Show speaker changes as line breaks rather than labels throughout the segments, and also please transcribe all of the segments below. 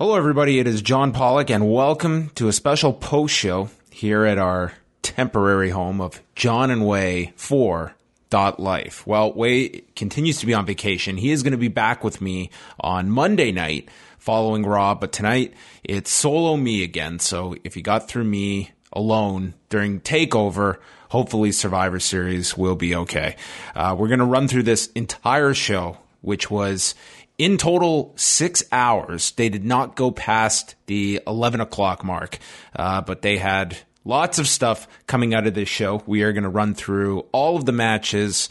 Hello, everybody. It is John Pollock, and welcome to a special post show here at our temporary home of John and Wai for Dot Life. Well, Wai continues to be on vacation. He is going to be back with me on Monday night following Raw, but tonight it's solo me again. So if you got through me alone during Takeover, hopefully Survivor Series will be okay. Uh, we're going to run through this entire show, which was in total six hours. They did not go past the 11 o'clock mark, uh, but they had lots of stuff coming out of this show. We are going to run through all of the matches,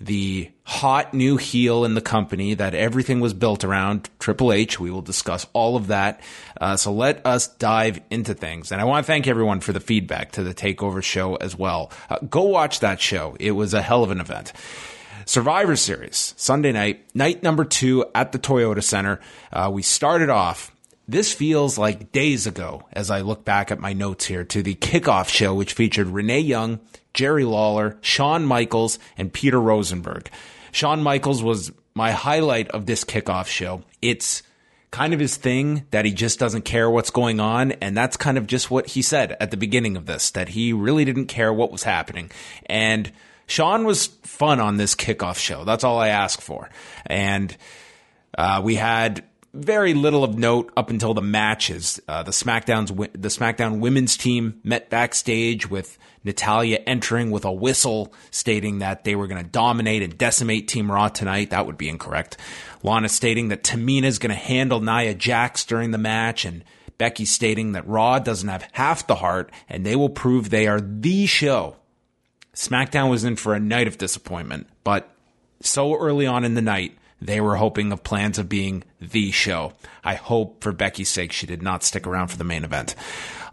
the hot new heel in the company that everything was built around, Triple H. We will discuss all of that. Uh, so let us dive into things. And I want to thank everyone for the feedback to the Takeover show as well. Uh, go watch that show. It was a hell of an event. Survivor Series, Sunday night, night number two at the Toyota Center. Uh, we started off. This feels like days ago as I look back at my notes here to the kickoff show, which featured Renee Young, Jerry Lawler, Shawn Michaels, and Peter Rosenberg. Shawn Michaels was my highlight of this kickoff show. It's kind of his thing that he just doesn't care what's going on. And that's kind of just what he said at the beginning of this, that he really didn't care what was happening. And Shawn was fun on this kickoff show. That's all I ask for. And uh, we had very little of note up until the matches. Uh, the SmackDown's the SmackDown women's team met backstage with Natalya entering with a whistle stating that they were going to dominate and decimate Team Raw tonight. That would be incorrect. Lana stating that Tamina is going to handle Nia Jax during the match and Becky stating that Raw doesn't have half the heart and they will prove they are the show SmackDown was in for a night of disappointment, but so early on in the night, they were hoping of plans of being the show. I hope for Becky's sake she did not stick around for the main event.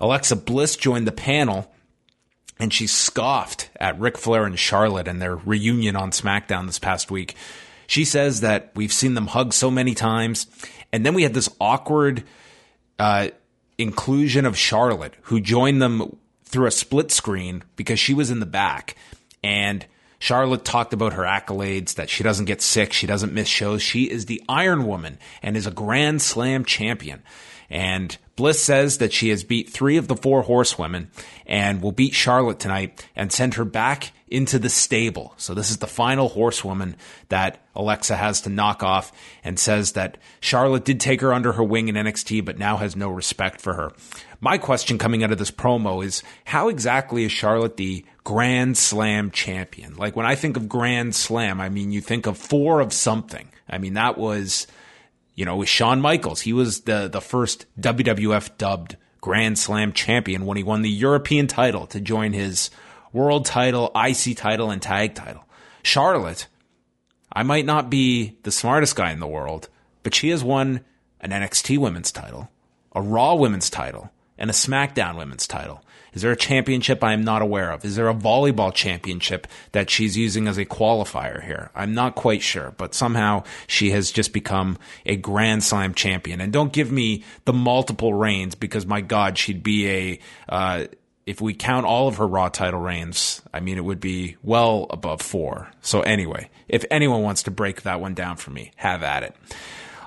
Alexa Bliss joined the panel and she scoffed at Ric Flair and Charlotte and their reunion on SmackDown this past week. She says that we've seen them hug so many times. And then we had this awkward uh, inclusion of Charlotte, who joined them through a split screen because she was in the back and Charlotte talked about her accolades that she doesn't get sick, she doesn't miss shows. She is the Iron Woman and is a Grand Slam champion. And Bliss says that she has beat three of the four horsewomen and will beat Charlotte tonight and send her back into the stable. So this is the final horsewoman that Alexa has to knock off and says that Charlotte did take her under her wing in NXT, but now has no respect for her. My question coming out of this promo is how exactly is Charlotte the Grand Slam champion? Like when I think of Grand Slam, I mean, you think of four of something. I mean, that was you know, with Shawn Michaels. He was the, the first WWF dubbed Grand Slam champion when he won the European title to join his world title, IC title, and tag title. Charlotte, I might not be the smartest guy in the world, but she has won an NXT women's title, a Raw women's title, and a SmackDown women's title. Is there a championship I am not aware of? Is there a volleyball championship that she's using as a qualifier here? I'm not quite sure, but somehow she has just become a Grand Slam champion. And don't give me the multiple reigns because my God, she'd be a, uh, if we count all of her Raw title reigns, I mean, it would be well above four. So anyway, if anyone wants to break that one down for me, have at it.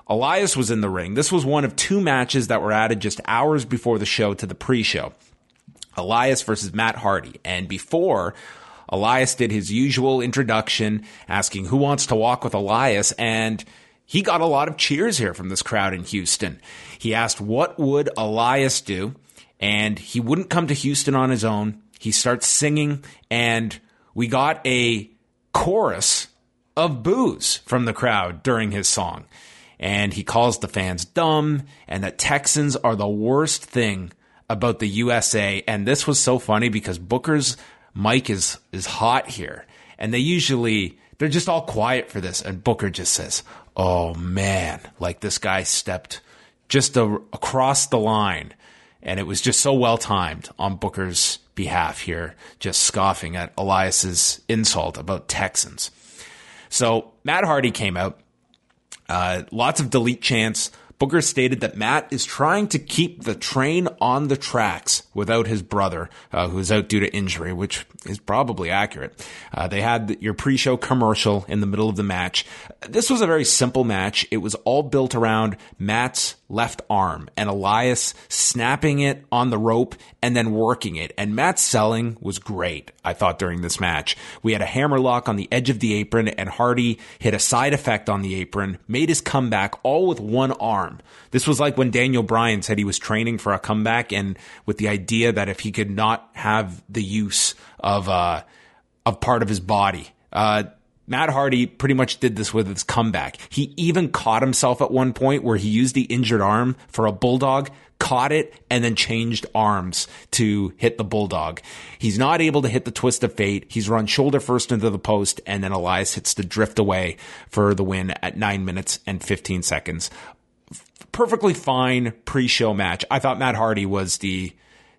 Elias was in the ring. This was one of two matches that were added just hours before the show to the pre-show. Elias versus Matt Hardy. And before Elias did his usual introduction asking who wants to walk with Elias and he got a lot of cheers here from this crowd in Houston. He asked what would Elias do and he wouldn't come to Houston on his own. He starts singing and we got a chorus of boos from the crowd during his song. And he calls the fans dumb and that Texans are the worst thing about the USA, and this was so funny because Booker's mic is is hot here, and they usually they're just all quiet for this, and Booker just says, "Oh man, like this guy stepped just a, across the line." And it was just so well timed on Booker's behalf here, just scoffing at Elias's insult about Texans. So Matt Hardy came out, uh, lots of delete chants, Booker stated that Matt is trying to keep the train on the tracks without his brother, uh, who's out due to injury, which is probably accurate. Uh, they had your pre-show commercial in the middle of the match. This was a very simple match. It was all built around Matt's left arm and Elias snapping it on the rope and then working it. And Matt's selling was great, I thought, during this match. We had a hammerlock on the edge of the apron and Hardy hit a side effect on the apron, made his comeback all with one arm. This was like when Daniel Bryan said he was training for a comeback and with the idea that if he could not have the use of, uh, of part of his body, uh, Matt Hardy pretty much did this with his comeback. He even caught himself at one point where he used the injured arm for a bulldog, caught it, and then changed arms to hit the bulldog. He's not able to hit the twist of fate. He's run shoulder first into the post, and then Elias hits the drift away for the win at 9 minutes and 15 seconds. Perfectly fine pre show match. I thought Matt Hardy was the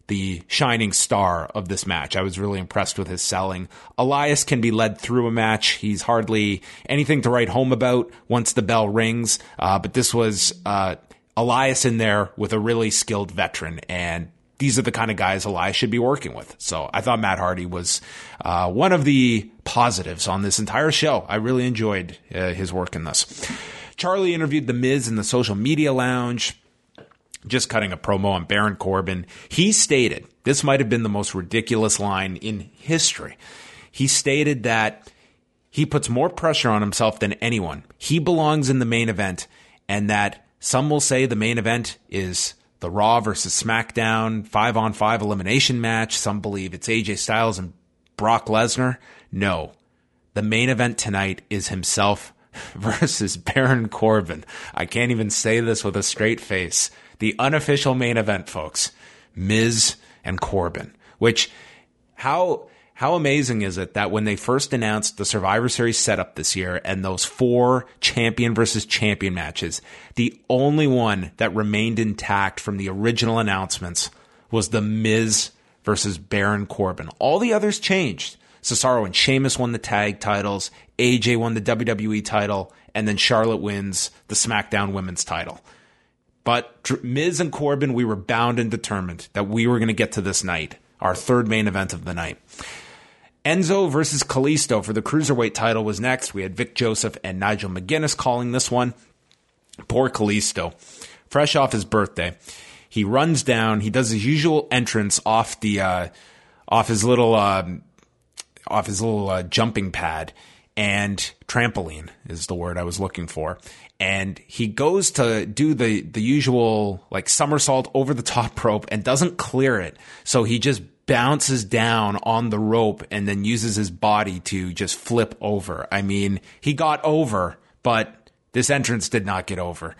the shining star of this match. I was really impressed with his selling. Elias can be led through a match. He's hardly anything to write home about once the bell rings. Uh, but this was uh, Elias in there with a really skilled veteran, and these are the kind of guys Elias should be working with. So I thought Matt Hardy was uh, one of the positives on this entire show. I really enjoyed uh, his work in this. Charlie interviewed The Miz in the social media lounge just cutting a promo on Baron Corbin, he stated this might have been the most ridiculous line in history. He stated that he puts more pressure on himself than anyone. He belongs in the main event, and that some will say the main event is the Raw versus SmackDown five on five elimination match. Some believe it's AJ Styles and Brock Lesnar. No, the main event tonight is himself versus Baron Corbin. I can't even say this with a straight face the unofficial main event, folks. Miz and Corbin, which how how amazing is it that when they first announced the Survivor Series setup this year and those four champion versus champion matches, the only one that remained intact from the original announcements was the Miz versus Baron Corbin. All the others changed. Cesaro and Sheamus won the tag titles, AJ won the WWE title, and then Charlotte wins the SmackDown Women's title. But Miz and Corbin, we were bound and determined that we were going to get to this night, our third main event of the night. Enzo versus Kalisto for the cruiserweight title was next. We had Vic Joseph and Nigel McGuinness calling this one. Poor Kalisto, fresh off his birthday, he runs down. He does his usual entrance off the uh, off his little uh, off his little uh, jumping pad and trampoline is the word I was looking for and he goes to do the the usual like somersault over the top rope and doesn't clear it. So he just bounces down on the rope and then uses his body to just flip over. I mean, he got over, but this entrance did not get over.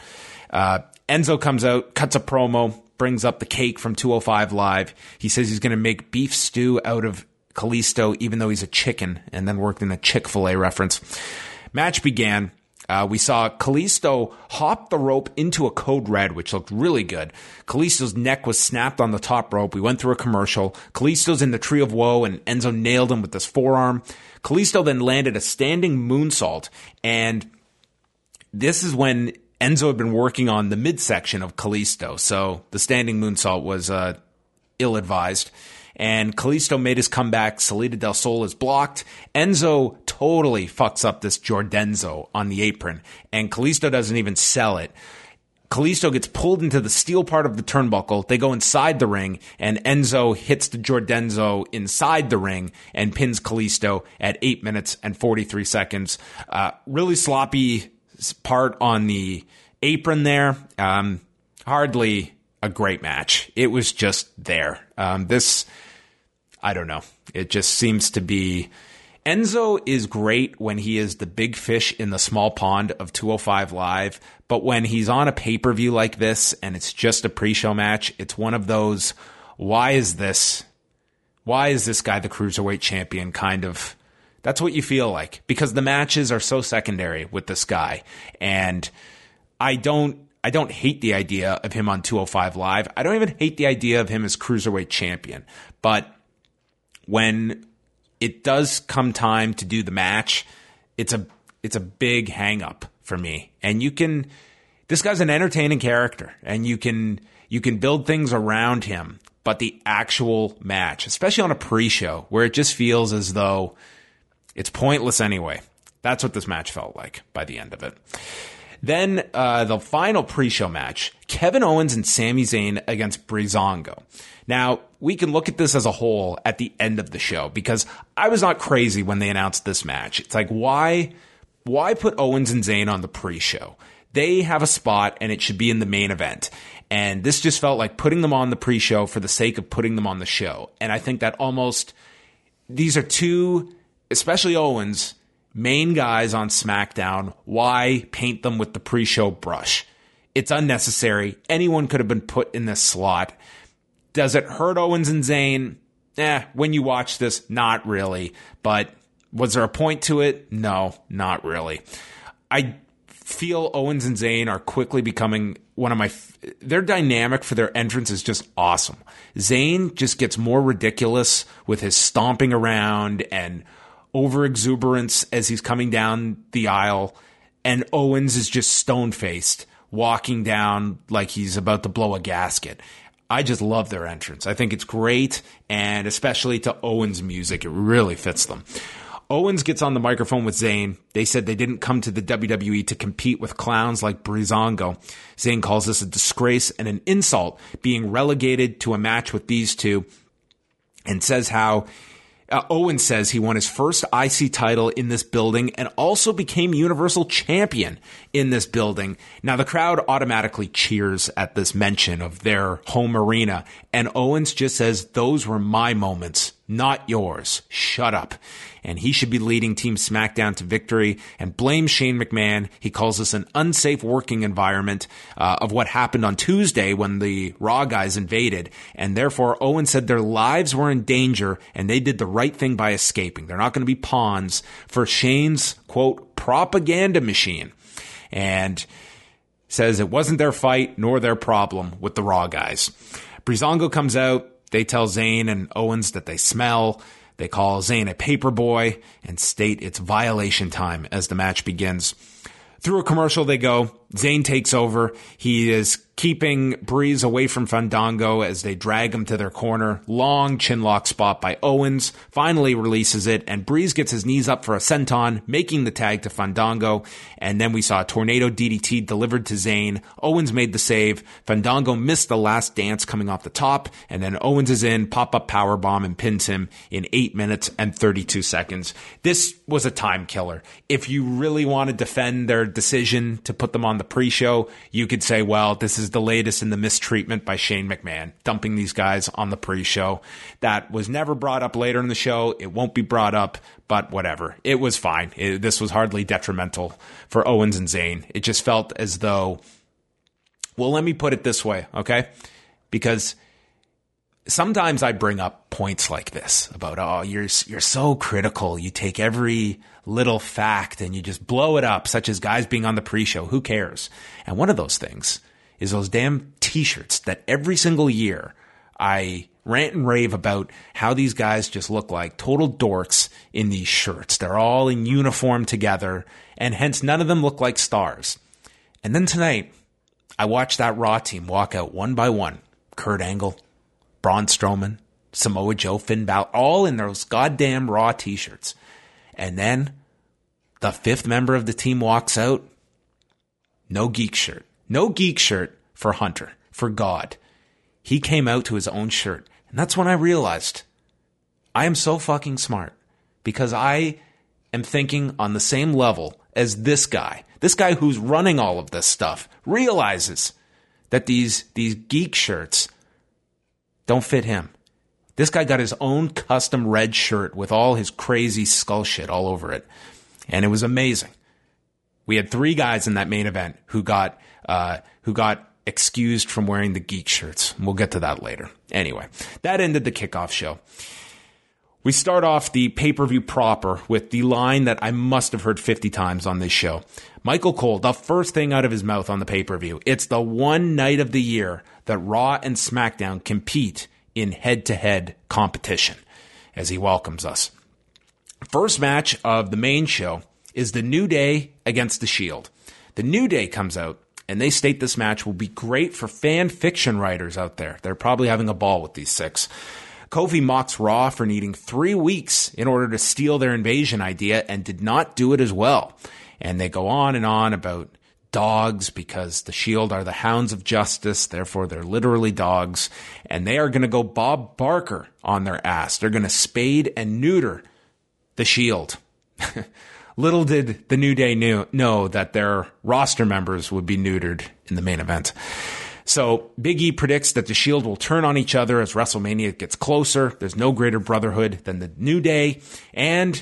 Uh, Enzo comes out, cuts a promo, brings up the cake from 205 Live. He says he's going to make beef stew out of Kalisto, even though he's a chicken, and then worked in a Chick fil A reference. Match began. Uh, we saw Kalisto hop the rope into a code red, which looked really good. Kalisto's neck was snapped on the top rope. We went through a commercial. Kalisto's in the tree of woe, and Enzo nailed him with his forearm. Kalisto then landed a standing moonsault, and this is when Enzo had been working on the midsection of Kalisto, so the standing moonsault was uh, ill advised and Kalisto made his comeback. Salida del Sol is blocked. Enzo totally fucks up this JawDenzo on the apron, and Kalisto doesn't even sell it. Kalisto gets pulled into the steel part of the turnbuckle. They go inside the ring, and Enzo hits the JawDenzo inside the ring and pins Kalisto at 8 minutes and 43 seconds. Uh, really sloppy part on the apron there. Um, hardly a great match. It was just there. Um, this I don't know. It just seems to be. Enzo is great when he is the big fish in the small pond of 205 Live, but when he's on a pay per view like this and it's just a pre show match, it's one of those, why is this? Why is this guy the cruiserweight champion kind of. That's what you feel like because the matches are so secondary with this guy. And I don't I don't hate the idea of him on 205 Live. I don't even hate the idea of him as cruiserweight champion. But when it does come time to do the match, it's a it's a big hang up for me. And you can this guy's an entertaining character and you can you can build things around him. but the actual match, especially on a pre-show where it just feels as though it's pointless anyway. That's what this match felt like by the end of it. Then uh, the final pre-show match: Kevin Owens and Sami Zayn against Breezango. Now we can look at this as a whole at the end of the show because I was not crazy when they announced this match. It's like why, why put Owens and Zayn on the pre-show? They have a spot and it should be in the main event. And this just felt like putting them on the pre-show for the sake of putting them on the show. And I think that almost these are two, especially Owens main guys on SmackDown, why paint them with the pre show brush? It's unnecessary. Anyone could have been put in this slot. Does it hurt Owens and Zayn? Eh, when you watch this, not really. But was there a point to it? No, not really. I feel Owens and Zayn are quickly becoming one of my. Their dynamic for their entrance is just awesome. Zayn just gets more ridiculous with his stomping around and over exuberance as he's coming down the aisle, and Owens is just stone faced, walking down like he's about to blow a gasket. I just love their entrance. I think it's great, and especially to Owens' music, it really fits them. Owens gets on the microphone with Zayn. They said they didn't come to the WWE to compete with clowns like Breezango. Zayn calls this a disgrace and an insult being relegated to a match with these two and says how uh, Owen says he won his first IC title in this building and also became Universal Champion in this building. Now, the crowd automatically cheers at this mention of their home arena, and Owens just says, Those were my moments, not yours. Shut up and he should be leading Team SmackDown to victory and blames Shane McMahon. He calls this an unsafe working environment uh, of what happened on Tuesday when the Raw guys invaded. And therefore, Owen said their lives were in danger and they did the right thing by escaping. They're not going to be pawns for Shane's quote propaganda machine. And says it wasn't their fight nor their problem with the Raw guys. Breezango comes out. They tell Zayn and Owens that they smell. They call Zayn a paperboy and state it's violation time as the match begins. Through a commercial, they go. Zayn takes over. He is keeping Breeze away from Fandango as they drag him to their corner. Long chinlock spot by Owens. Finally releases it, and Breeze gets his knees up for a senton, making the tag to Fandango. And then we saw a tornado DDT delivered to Zayn. Owens made the save. Fandango missed the last dance coming off the top, and then Owens is in, pop up power bomb, and pins him in 8 minutes and 32 seconds. This was a time killer. If you really want to defend their decision to put them on the pre-show, you could say, well, this is the latest in the mistreatment by Shane McMahon, dumping these guys on the pre-show. That was never brought up later in the show. It won't be brought up, but whatever. It was fine. It, this was hardly detrimental for Owens and Zayn. It just felt as though, well, let me put it this way, okay? Because sometimes I bring up points like this about, oh, you're, you're so critical. You take every little fact and you just blow it up, such as guys being on the pre-show. Who cares? And one of those things is those damn t-shirts that every single year I rant and rave about how these guys just look like total dorks in these shirts. They're all in uniform together and hence none of them look like stars. And then tonight, I watched that Raw team walk out one by one. Kurt Angle, Braun Strowman, Samoa Joe, Finn Balor, all in those goddamn Raw t-shirts. And then the fifth member of the team walks out. No geek shirt. No geek shirt for Hunter, for God. He came out to his own shirt. And that's when I realized I am so fucking smart because I am thinking on the same level as this guy. This guy who's running all of this stuff realizes that these, these geek shirts don't fit him. This guy got his own custom red shirt with all his crazy skull shit all over it. And it was amazing. We had three guys in that main event who got, uh, who got excused from wearing the geek shirts. We'll get to that later. Anyway, that ended the kickoff show. We start off the pay-per-view proper with the line that I must have heard 50 times on this show. Michael Cole, the first thing out of his mouth on the pay-per-view. It's the one night of the year that Raw and SmackDown compete in head to head competition as he welcomes us. First match of the main show is the New Day against the Shield. The New Day comes out and they state this match will be great for fan fiction writers out there. They're probably having a ball with these six. Kofi mocks Raw for needing three weeks in order to steal their invasion idea and did not do it as well. And they go on and on about dogs because the Shield are the hounds of justice. Therefore, they're literally dogs. And they are going to go Bob Barker on their ass. They're going to spade and neuter the Shield. Little did the New Day knew, know that their roster members would be neutered in the main event. So Big E predicts that the Shield will turn on each other as WrestleMania gets closer. There's no greater brotherhood than the New Day. And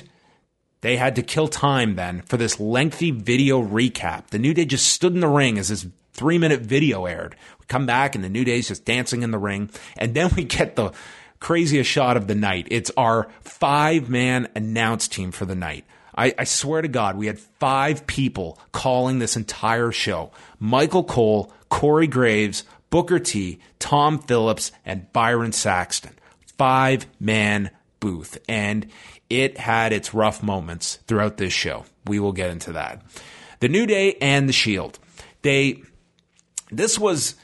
they had to kill time then for this lengthy video recap. The New Day just stood in the ring as this three minute video aired. We come back and the New Day's just dancing in the ring. And then we get the craziest shot of the night. It's our five man announce team for the night. I, I, swear to God, we had five people calling this entire show Michael Cole, Corey Graves, Booker T, Tom Phillips, and Byron Saxton. Five man booth. And it had its rough moments throughout this show. We will get into that. The New Day and the Shield. They, this was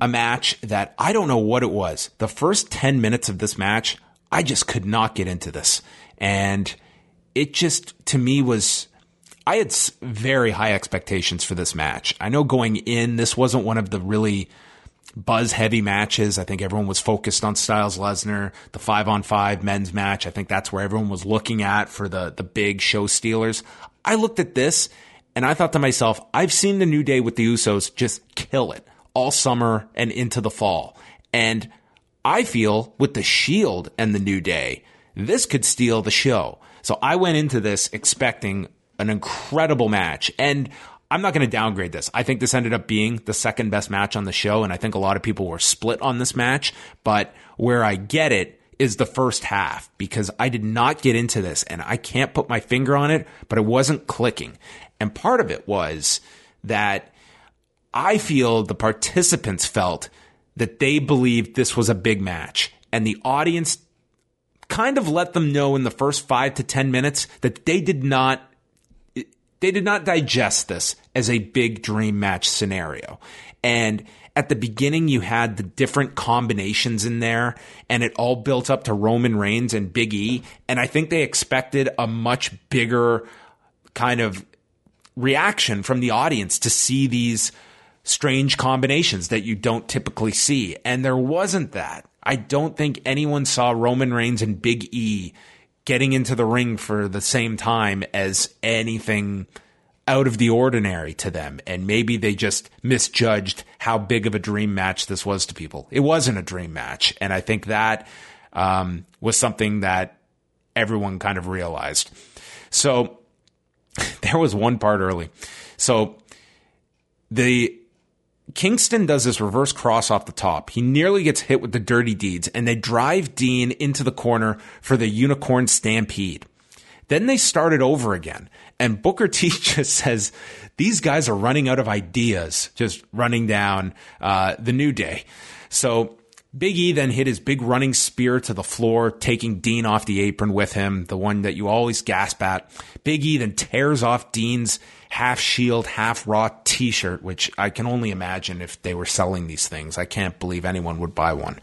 a match that I don't know what it was. The first 10 minutes of this match, I just could not get into this. And it just to me was I had very high expectations for this match. I know going in, this wasn't one of the really buzz heavy matches. I think everyone was focused on Styles Lesnar, the five on five men's match. I think that's where everyone was looking at for the, the big show stealers. I looked at this and I thought to myself, I've seen the New Day with the Usos just kill it all summer and into the fall. And I feel with the Shield and the New Day, this could steal the show. So I went into this expecting an incredible match. And I'm not going to downgrade this. I think this ended up being the second best match on the show. And I think a lot of people were split on this match. But where I get it is the first half because I did not get into this and I can't put my finger on it, but it wasn't clicking. And part of it was that I feel the participants felt that they believed this was a big match and the audience kind of let them know in the first five to 10 minutes that they did not, they did not digest this as a big dream match scenario. And at the beginning, you had the different combinations in there and it all built up to Roman Reigns and Big E. And I think they expected a much bigger kind of reaction from the audience to see these strange combinations that you don't typically see. And there wasn't that. I don't think anyone saw Roman Reigns and Big E getting into the ring for the same time as anything out of the ordinary to them. And maybe they just misjudged how big of a dream match this was to people. It wasn't a dream match. And I think that um, was something that everyone kind of realized. So there was one part early. So the Kingston does this reverse cross off the top. He nearly gets hit with the dirty deeds, and they drive Dean into the corner for the unicorn stampede. Then they start it over again, and Booker T just says, These guys are running out of ideas, just running down uh, the New Day. So Big E then hit his big running spear to the floor, taking Dean off the apron with him, the one that you always gasp at. Big E then tears off Dean's half shield, half raw t shirt, which I can only imagine if they were selling these things. I can't believe anyone would buy one.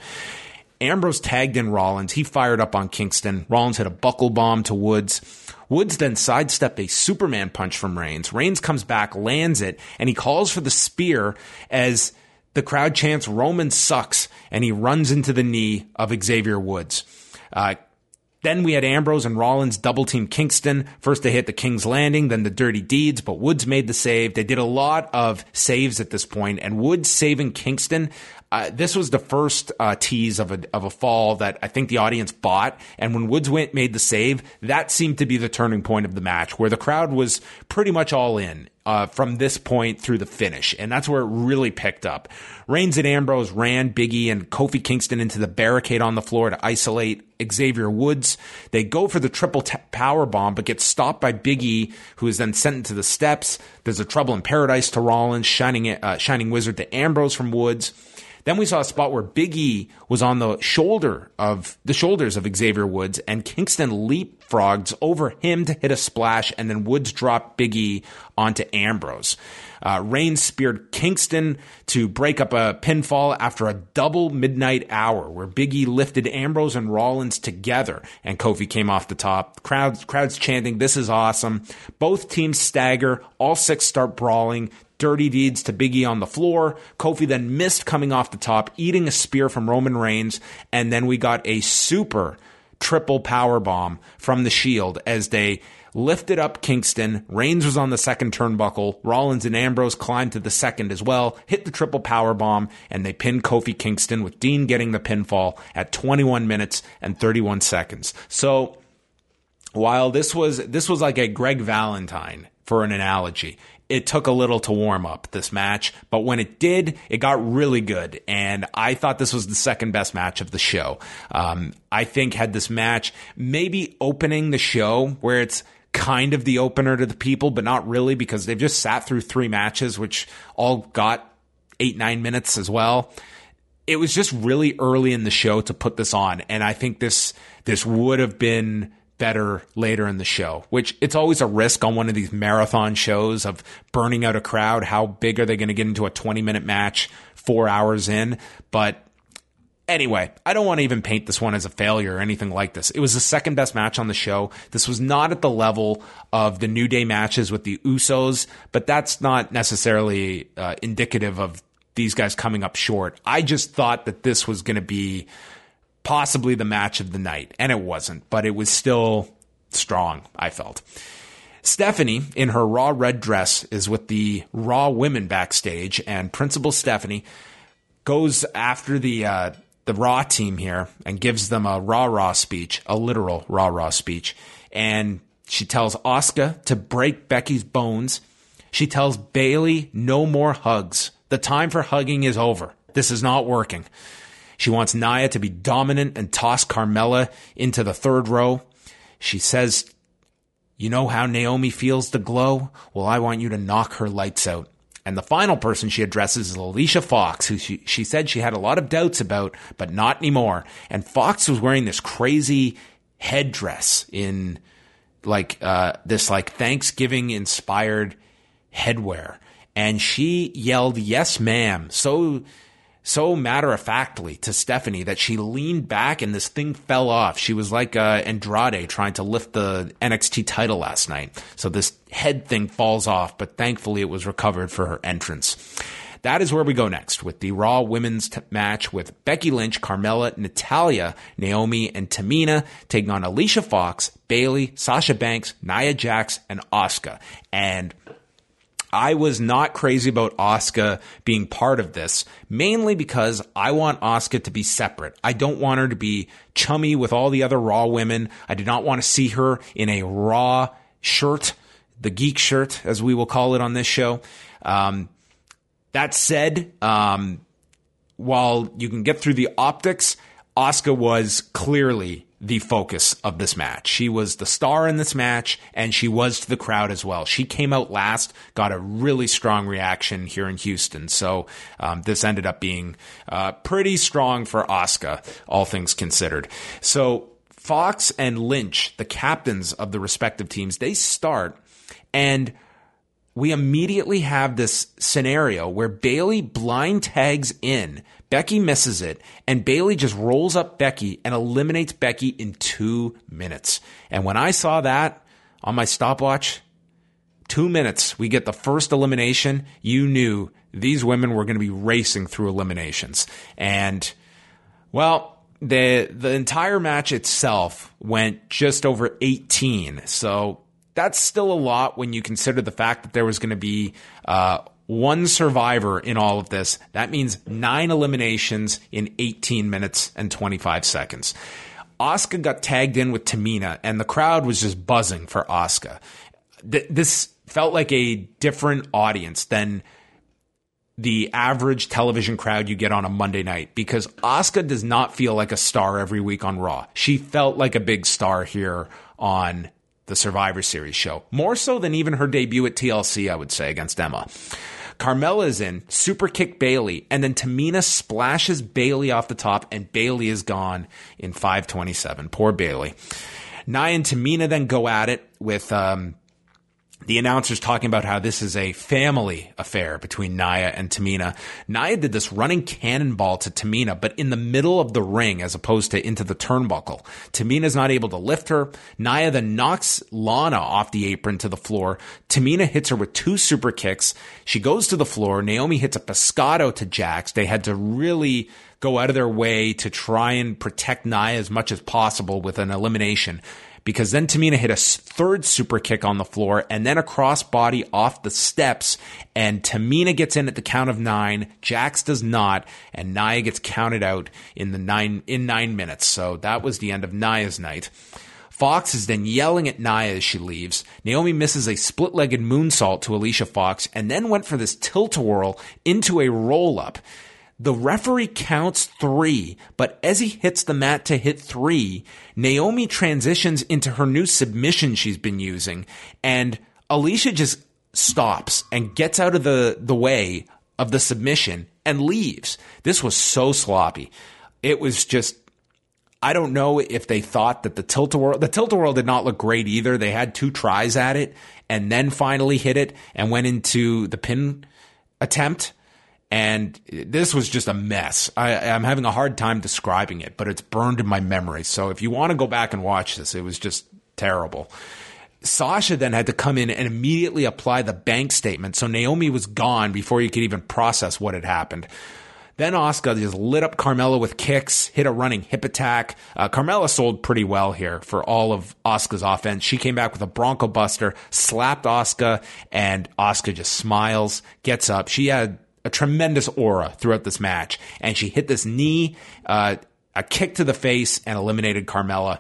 Ambrose tagged in Rollins. He fired up on Kingston. Rollins hit a buckle bomb to Woods. Woods then sidestepped a Superman punch from Reigns. Reigns comes back, lands it, and he calls for the spear as the crowd chants Roman sucks, and he runs into the knee of Xavier Woods. Uh, then we had Ambrose and Rollins double team Kingston. First they hit the King's Landing, then the Dirty Deeds, but Woods made the save. They did a lot of saves at this point, and Woods saving Kingston. Uh, this was the first uh, tease of a of a fall that I think the audience bought, and when Woods went made the save, that seemed to be the turning point of the match, where the crowd was pretty much all in uh, from this point through the finish, and that's where it really picked up. Reigns and Ambrose ran Biggie and Kofi Kingston into the barricade on the floor to isolate Xavier Woods. They go for the triple t- power bomb, but get stopped by Biggie, who is then sent into the steps. There's a trouble in paradise to Rollins, shining uh, shining wizard to Ambrose from Woods. Then we saw a spot where Big E was on the shoulder of the shoulders of Xavier Woods and Kingston leapfrogs over him to hit a splash and then Woods dropped Big E onto Ambrose. Uh, Reigns speared Kingston to break up a pinfall after a double midnight hour where Big E lifted Ambrose and Rollins together and Kofi came off the top. Crowds, crowds chanting, this is awesome. Both teams stagger. All six start brawling. Dirty deeds to Biggie on the floor. Kofi then missed coming off the top, eating a spear from Roman Reigns. And then we got a super triple power bomb from the Shield as they lifted up Kingston. Reigns was on the second turnbuckle. Rollins and Ambrose climbed to the second as well, hit the triple power bomb, and they pinned Kofi Kingston with Dean getting the pinfall at 21 minutes and 31 seconds. So while this was this was like a Greg Valentine for an analogy. It took a little to warm up this match, but when it did, it got really good. And I thought this was the second best match of the show. Um, I think had this match maybe opening the show where it's kind of the opener to the people, but not really because they've just sat through three matches, which all got eight, nine minutes as well. It was just really early in the show to put this on. And I think this, this would have been better later in the show, which it's always a risk on one of these marathon shows of burning out a crowd. How big are they going to get into a 20 minute match four hours in? But Anyway, I don't want to even paint this one as a failure or anything like this. It was the second best match on the show. This was not at the level of the New Day matches with the Usos, but that's not necessarily uh, indicative of these guys coming up short. I just thought that this was going to be possibly the match of the night, and it wasn't, but it was still strong, I felt. Stephanie, in her Raw red dress, is with the Raw women backstage, and Principal Stephanie goes after the uh, the Raw team here and gives them a rah rah speech, a literal rah rah speech. And she tells Asuka to break Becky's bones. She tells Bayley no more hugs. The time for hugging is over. This is not working. She wants Nia to be dominant and toss Carmella into the third row. She says, You know how Naomi feels the glow? Well, I want you to knock her lights out. And the final person she addresses is Alicia Fox, who she, she said she had a lot of doubts about, but not anymore. And Fox was wearing this crazy headdress in like, uh, this like Thanksgiving inspired headwear. And she yelled, yes, ma'am. So, so matter of factly to Stephanie that she leaned back and this thing fell off. She was like uh, Andrade trying to lift the NXT title last night. So this head thing falls off, but thankfully it was recovered for her entrance. That is where we go next with the Raw women's t- match with Becky Lynch, Carmella, Natalya, Naomi, and Tamina taking on Alicia Fox, Bayley, Sasha Banks, Nia Jax, and Asuka. And I was not crazy about Asuka being part of this, mainly because I want Asuka to be separate. I don't want her to be chummy with all the other Raw women. I do not want to see her in a Raw shirt, the geek shirt, as we will call it on this show. Um, that said, um, while you can get through the optics, Asuka was clearly the focus of this match. She was the star in this match, and she was to the crowd as well. She came out last, got a really strong reaction here in Houston. So um, this ended up being uh, pretty strong for Asuka, all things considered. So Fox and Lynch, the captains of the respective teams, they start and we immediately have this scenario where Bayley blind tags in. Becky misses it, and Bayley just rolls up Becky and eliminates Becky in two minutes. And when I saw that on my stopwatch, two minutes, we get the first elimination. You knew these women were going to be racing through eliminations. And, well, the the entire match itself went just over 18. So that's still a lot when you consider the fact that there was going to be uh, one survivor in all of this. That means nine eliminations in 18 minutes and 25 seconds. Asuka got tagged in with Tamina, and the crowd was just buzzing for Asuka. Th- this felt like a different audience than the average television crowd you get on a Monday night because Asuka does not feel like a star every week on Raw. She felt like a big star here on the Survivor Series show, more so than even her debut at TLC, I would say, against Emma. Carmella's in, super kick Bayley, and then Tamina splashes Bayley off the top, and Bayley is gone in 527. Poor Bayley. Nia and Tamina then go at it with um, the announcers talking about how this is a family affair between Nia and Tamina. Nia did this running cannonball to Tamina, but in the middle of the ring as opposed to into the turnbuckle. Tamina's not able to lift her. Nia then knocks Lana off the apron to the floor. Tamina hits her with two super kicks. She goes to the floor. Naomi hits a pescado to Jax. They had to really go out of their way to try and protect Nia as much as possible with an elimination because then Tamina hit a third super kick on the floor and then a crossbody off the steps. And Tamina gets in at the count of nine. Jax does not. And Nia gets counted out in the nine, in nine minutes. So that was the end of Nia's night. Fox is then yelling at Nia as she leaves. Naomi misses a split legged moonsault to Alicia Fox and then went for this tilt a whirl into a roll up. The referee counts three, but as he hits the mat to hit three, Naomi transitions into her new submission she's been using, and Alicia just stops and gets out of the, the way of the submission and leaves. This was so sloppy. It was just I don't know if they thought that the tilt whirl the tilt whirl did not look great either. They had two tries at it and then finally hit it and went into the pin attempt and this was just a mess. I, am having a hard time describing it, but it's burned in my memory. So if you want to go back and watch this, it was just terrible. Sasha then had to come in and immediately apply the bank statement. So Naomi was gone before you could even process what had happened. Then Asuka just lit up Carmella with kicks, hit a running hip attack. Uh, Carmella sold pretty well here for all of Asuka's offense. She came back with a Bronco Buster, slapped Asuka, and Asuka just smiles, gets up. She had a tremendous aura throughout this match, and she hit this knee, uh, a kick to the face, and eliminated Carmella.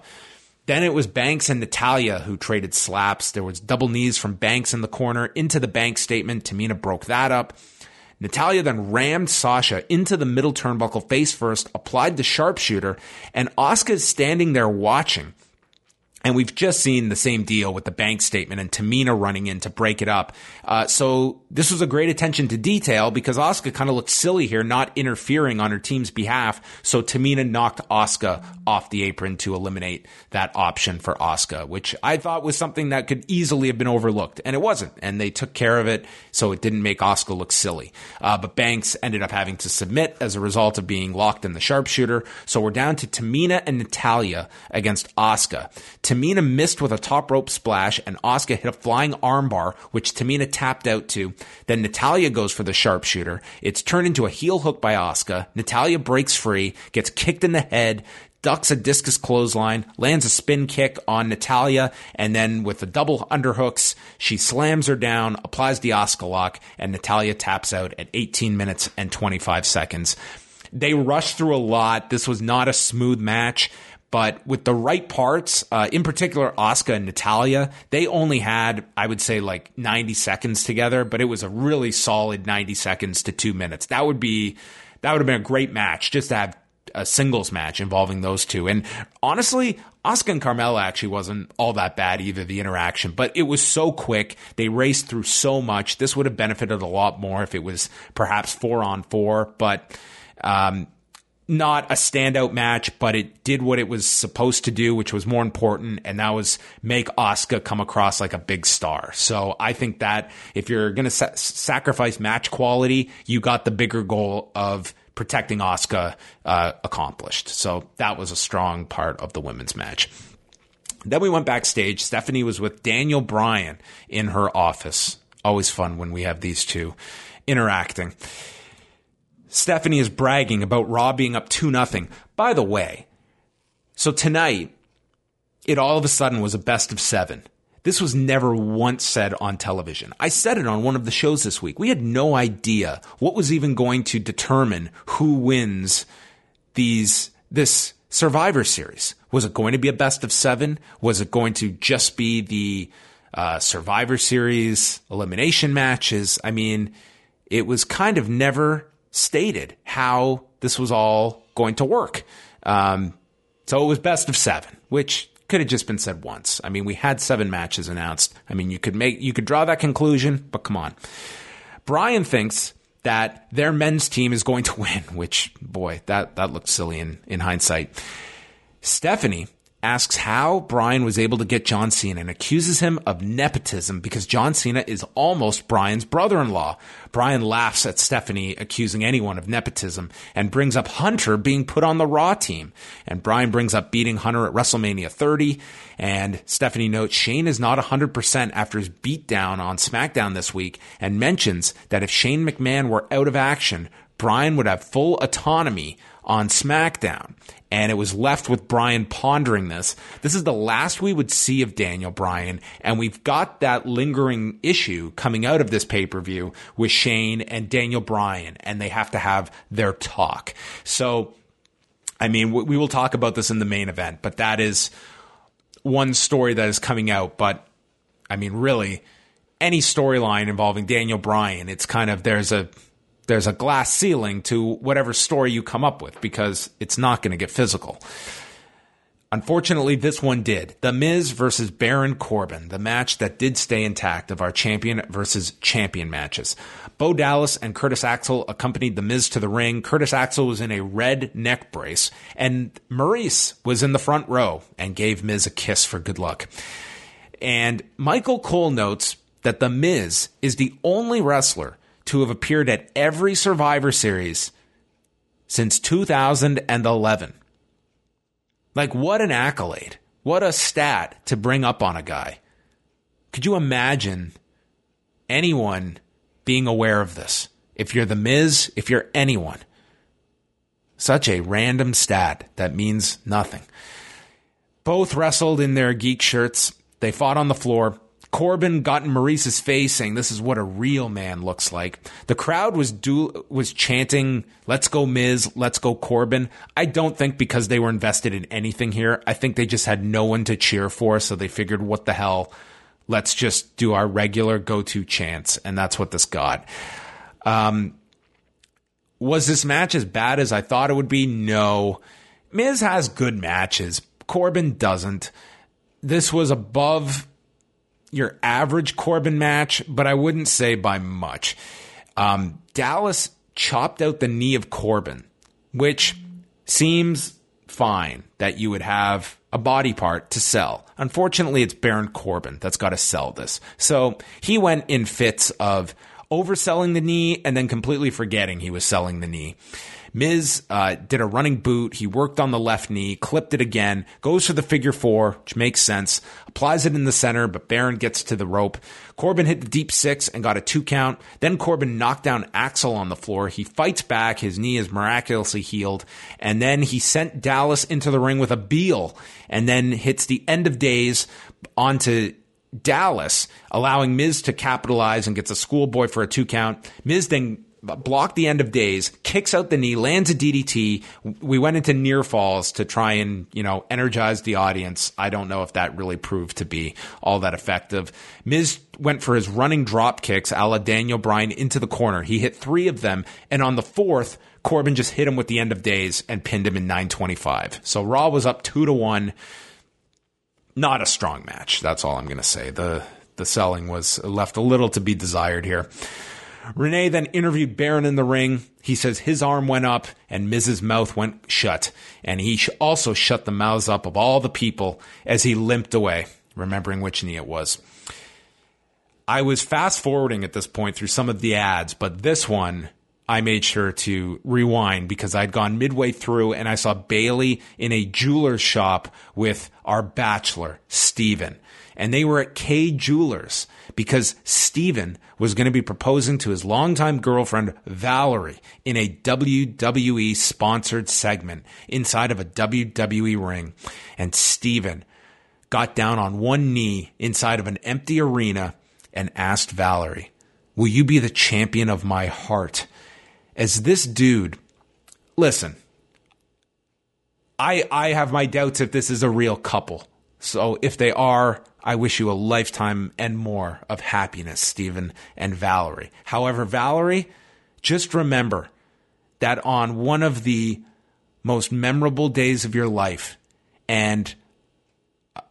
Then it was Banks and Natalya who traded slaps. There was double knees from Banks in the corner into the bank statement. Tamina broke that up. Natalya then rammed Sasha into the middle turnbuckle face first, applied the sharpshooter, and Asuka is standing there watching. And we've just seen the same deal with the bank statement and Tamina running in to break it up. Uh, so this was a great attention to detail because Asuka kind of looked silly here, not interfering on her team's behalf. So Tamina knocked Asuka off the apron to eliminate that option for Asuka, which I thought was something that could easily have been overlooked, and it wasn't. And they took care of it, so it didn't make Asuka look silly. Uh, but Banks ended up having to submit as a result of being locked in the sharpshooter. So we're down to Tamina and Natalya against Asuka. Tamina missed with a top rope splash, and Asuka hit a flying armbar, which Tamina tapped out to. Then Natalya goes for the sharpshooter. It's turned into a heel hook by Asuka. Natalya breaks free, gets kicked in the head, ducks a discus clothesline, lands a spin kick on Natalya, and then with the double underhooks, she slams her down, applies the Asuka lock, and Natalya taps out at 18 minutes and 25 seconds. They rushed through a lot. This was not a smooth match but with the right parts, uh, in particular, Asuka and Natalya, they only had, I would say, like 90 seconds together, but it was a really solid 90 seconds to two minutes. That would be, that would have been a great match just to have a singles match involving those two. And honestly, Asuka and Carmella actually wasn't all that bad either, the interaction, but it was so quick. They raced through so much. This would have benefited a lot more if it was perhaps four on four, but, um, not a standout match, but it did what it was supposed to do, which was more important, and that was make Asuka come across like a big star. So I think that if you're going to sa- sacrifice match quality, you got the bigger goal of protecting Asuka uh, accomplished. So that was a strong part of the women's match. Then we went backstage. Stephanie was with Daniel Bryan in her office. Always fun when we have these two interacting. Stephanie is bragging about Raw being up 2 nothing. By the way, so tonight, it all of a sudden was a best of seven. This was never once said on television. I said it on one of the shows this week. We had no idea what was even going to determine who wins these, this Survivor Series. Was it going to be a best of seven? Was it going to just be the uh, Survivor Series elimination matches? I mean, it was kind of never stated how this was all going to work. Um, so it was best of seven, which could have just been said once. I mean, we had seven matches announced. I mean, you could make, you could draw that conclusion, but come on. Bryan thinks that their men's team is going to win, which, boy, that, that looks silly in, in hindsight. Stephanie asks how Bryan was able to get John Cena and accuses him of nepotism because John Cena is almost Bryan's brother in law. Bryan laughs at Stephanie accusing anyone of nepotism and brings up Hunter being put on the Raw team. And Bryan brings up beating Hunter at WrestleMania 30. And Stephanie notes Shane is not 100% after his beatdown on SmackDown this week and mentions that if Shane McMahon were out of action, Bryan would have full autonomy on SmackDown. And it was left with Bryan pondering this. This is the last we would see of Daniel Bryan. And we've got that lingering issue coming out of this pay per view with Shane and Daniel Bryan. And they have to have their talk. So, I mean, we will talk about this in the main event, but that is one story that is coming out. But I mean, really, any storyline involving Daniel Bryan, it's kind of, there's a, there's a glass ceiling to whatever story you come up with because it's not going to get physical. Unfortunately, this one did. The Miz versus Baron Corbin, the match that did stay intact of our champion versus champion matches. Bo Dallas and Curtis Axel accompanied The Miz to the ring. Curtis Axel was in a red neck brace, and Maryse was in the front row and gave Miz a kiss for good luck. And Michael Cole notes that The Miz is the only wrestler to have appeared at every Survivor Series since 2011. Like, what an accolade. What a stat to bring up on a guy. Could you imagine anyone being aware of this? If you're The Miz, if you're anyone. Such a random stat that means nothing. Both wrestled in their geek shirts. They fought on the floor. Corbin got in Maryse's face saying this is what a real man looks like. The crowd was was chanting, let's go Miz, let's go Corbin. I don't think because they were invested in anything here. I think they just had no one to cheer for, so they figured what the hell, let's just do our regular go-to chants, and that's what this got. Um, was this match as bad as I thought it would be? No. Miz has good matches. Corbin doesn't. This was above your average Corbin match, but I wouldn't say by much. Um, Dallas chopped out the knee of Corbin, which seems fine that you would have a body part to sell. Unfortunately, it's Baron Corbin that's got to sell this. So he went in fits of overselling the knee and then completely forgetting he was selling the knee. Miz uh, did a running boot. He worked on the left knee, clipped it again, goes for the figure four, which makes sense, applies it in the center, but Baron gets to the rope. Corbin hit the deep six and got a two count. Then Corbin knocked down Axel on the floor. He fights back. His knee is miraculously healed. And then he sent Dallas into the ring with a Beal and then hits the end of days onto Dallas, allowing Miz to capitalize and gets a schoolboy for a two count. Miz then blocked the end of days, kicks out the knee, lands a DDT. We went into near falls to try and, you know, energize the audience. I don't know if that really proved to be all that effective. Miz went for his running drop kicks a la Daniel Bryan into the corner. He hit three of them. And on the fourth, Corbin just hit him with the end of days and pinned him in 925. So Raw was up two to one. Not a strong match. That's all I'm going to say. The, the selling was left a little to be desired here. Renee then interviewed Baron in the ring. He says his arm went up and Miz's mouth went shut. And he also shut the mouths up of all the people as he limped away, remembering which knee it was. I was fast forwarding at this point through some of the ads, but this one I made sure to rewind because I'd gone midway through and I saw Bayley in a jeweler's shop with our bachelor, Steven. And they were at Kay Jewelers because Steven was going to be proposing to his longtime girlfriend, Valerie, in a WWE sponsored segment inside of a WWE ring. And Steven got down on one knee inside of an empty arena and asked Valerie, Will you be the champion of my heart? As this dude, listen, I, I have my doubts if this is a real couple. So if they are, I wish you a lifetime and more of happiness, Stephen and Valerie. However, Valerie, just remember that on one of the most memorable days of your life and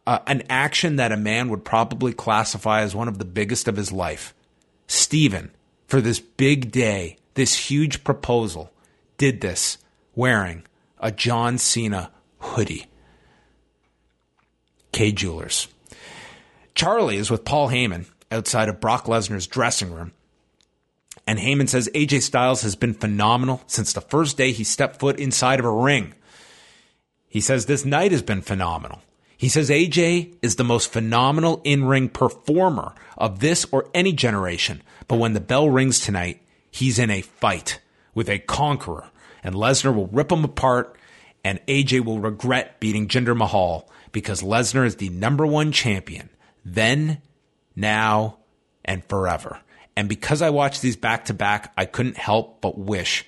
uh, an action that a man would probably classify as one of the biggest of his life, Stephen for this big day, this huge proposal, did this wearing a John Cena hoodie. Kay Jewelers. Charlie is with Paul Heyman outside of Brock Lesnar's dressing room. And Heyman says AJ Styles has been phenomenal since the first day he stepped foot inside of a ring. He says this night has been phenomenal. He says AJ is the most phenomenal in ring performer of this or any generation. But when the bell rings tonight, he's in a fight with a conqueror, and Lesnar will rip him apart, and AJ will regret beating Jinder Mahal because Lesnar is the number one champion then, now, and forever. And because I watched these back to back, I couldn't help but wish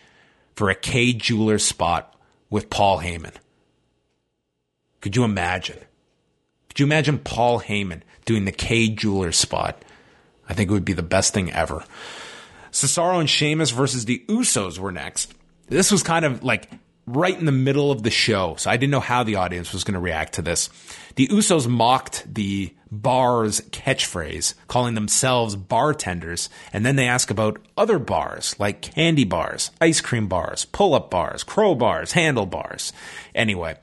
for a Kay Jeweler spot with Paul Heyman. Could you imagine? Could you imagine Paul Heyman doing the Kay Jeweler spot? I think it would be the best thing ever. Cesaro and Sheamus versus the Usos were next. This was kind of like right in the middle of the show, so I didn't know how the audience was going to react to this. The Usos mocked the bar's catchphrase, calling themselves bartenders, and then they ask about other bars like candy bars, ice cream bars, pull up bars, crow bars, handle bars. Anyway,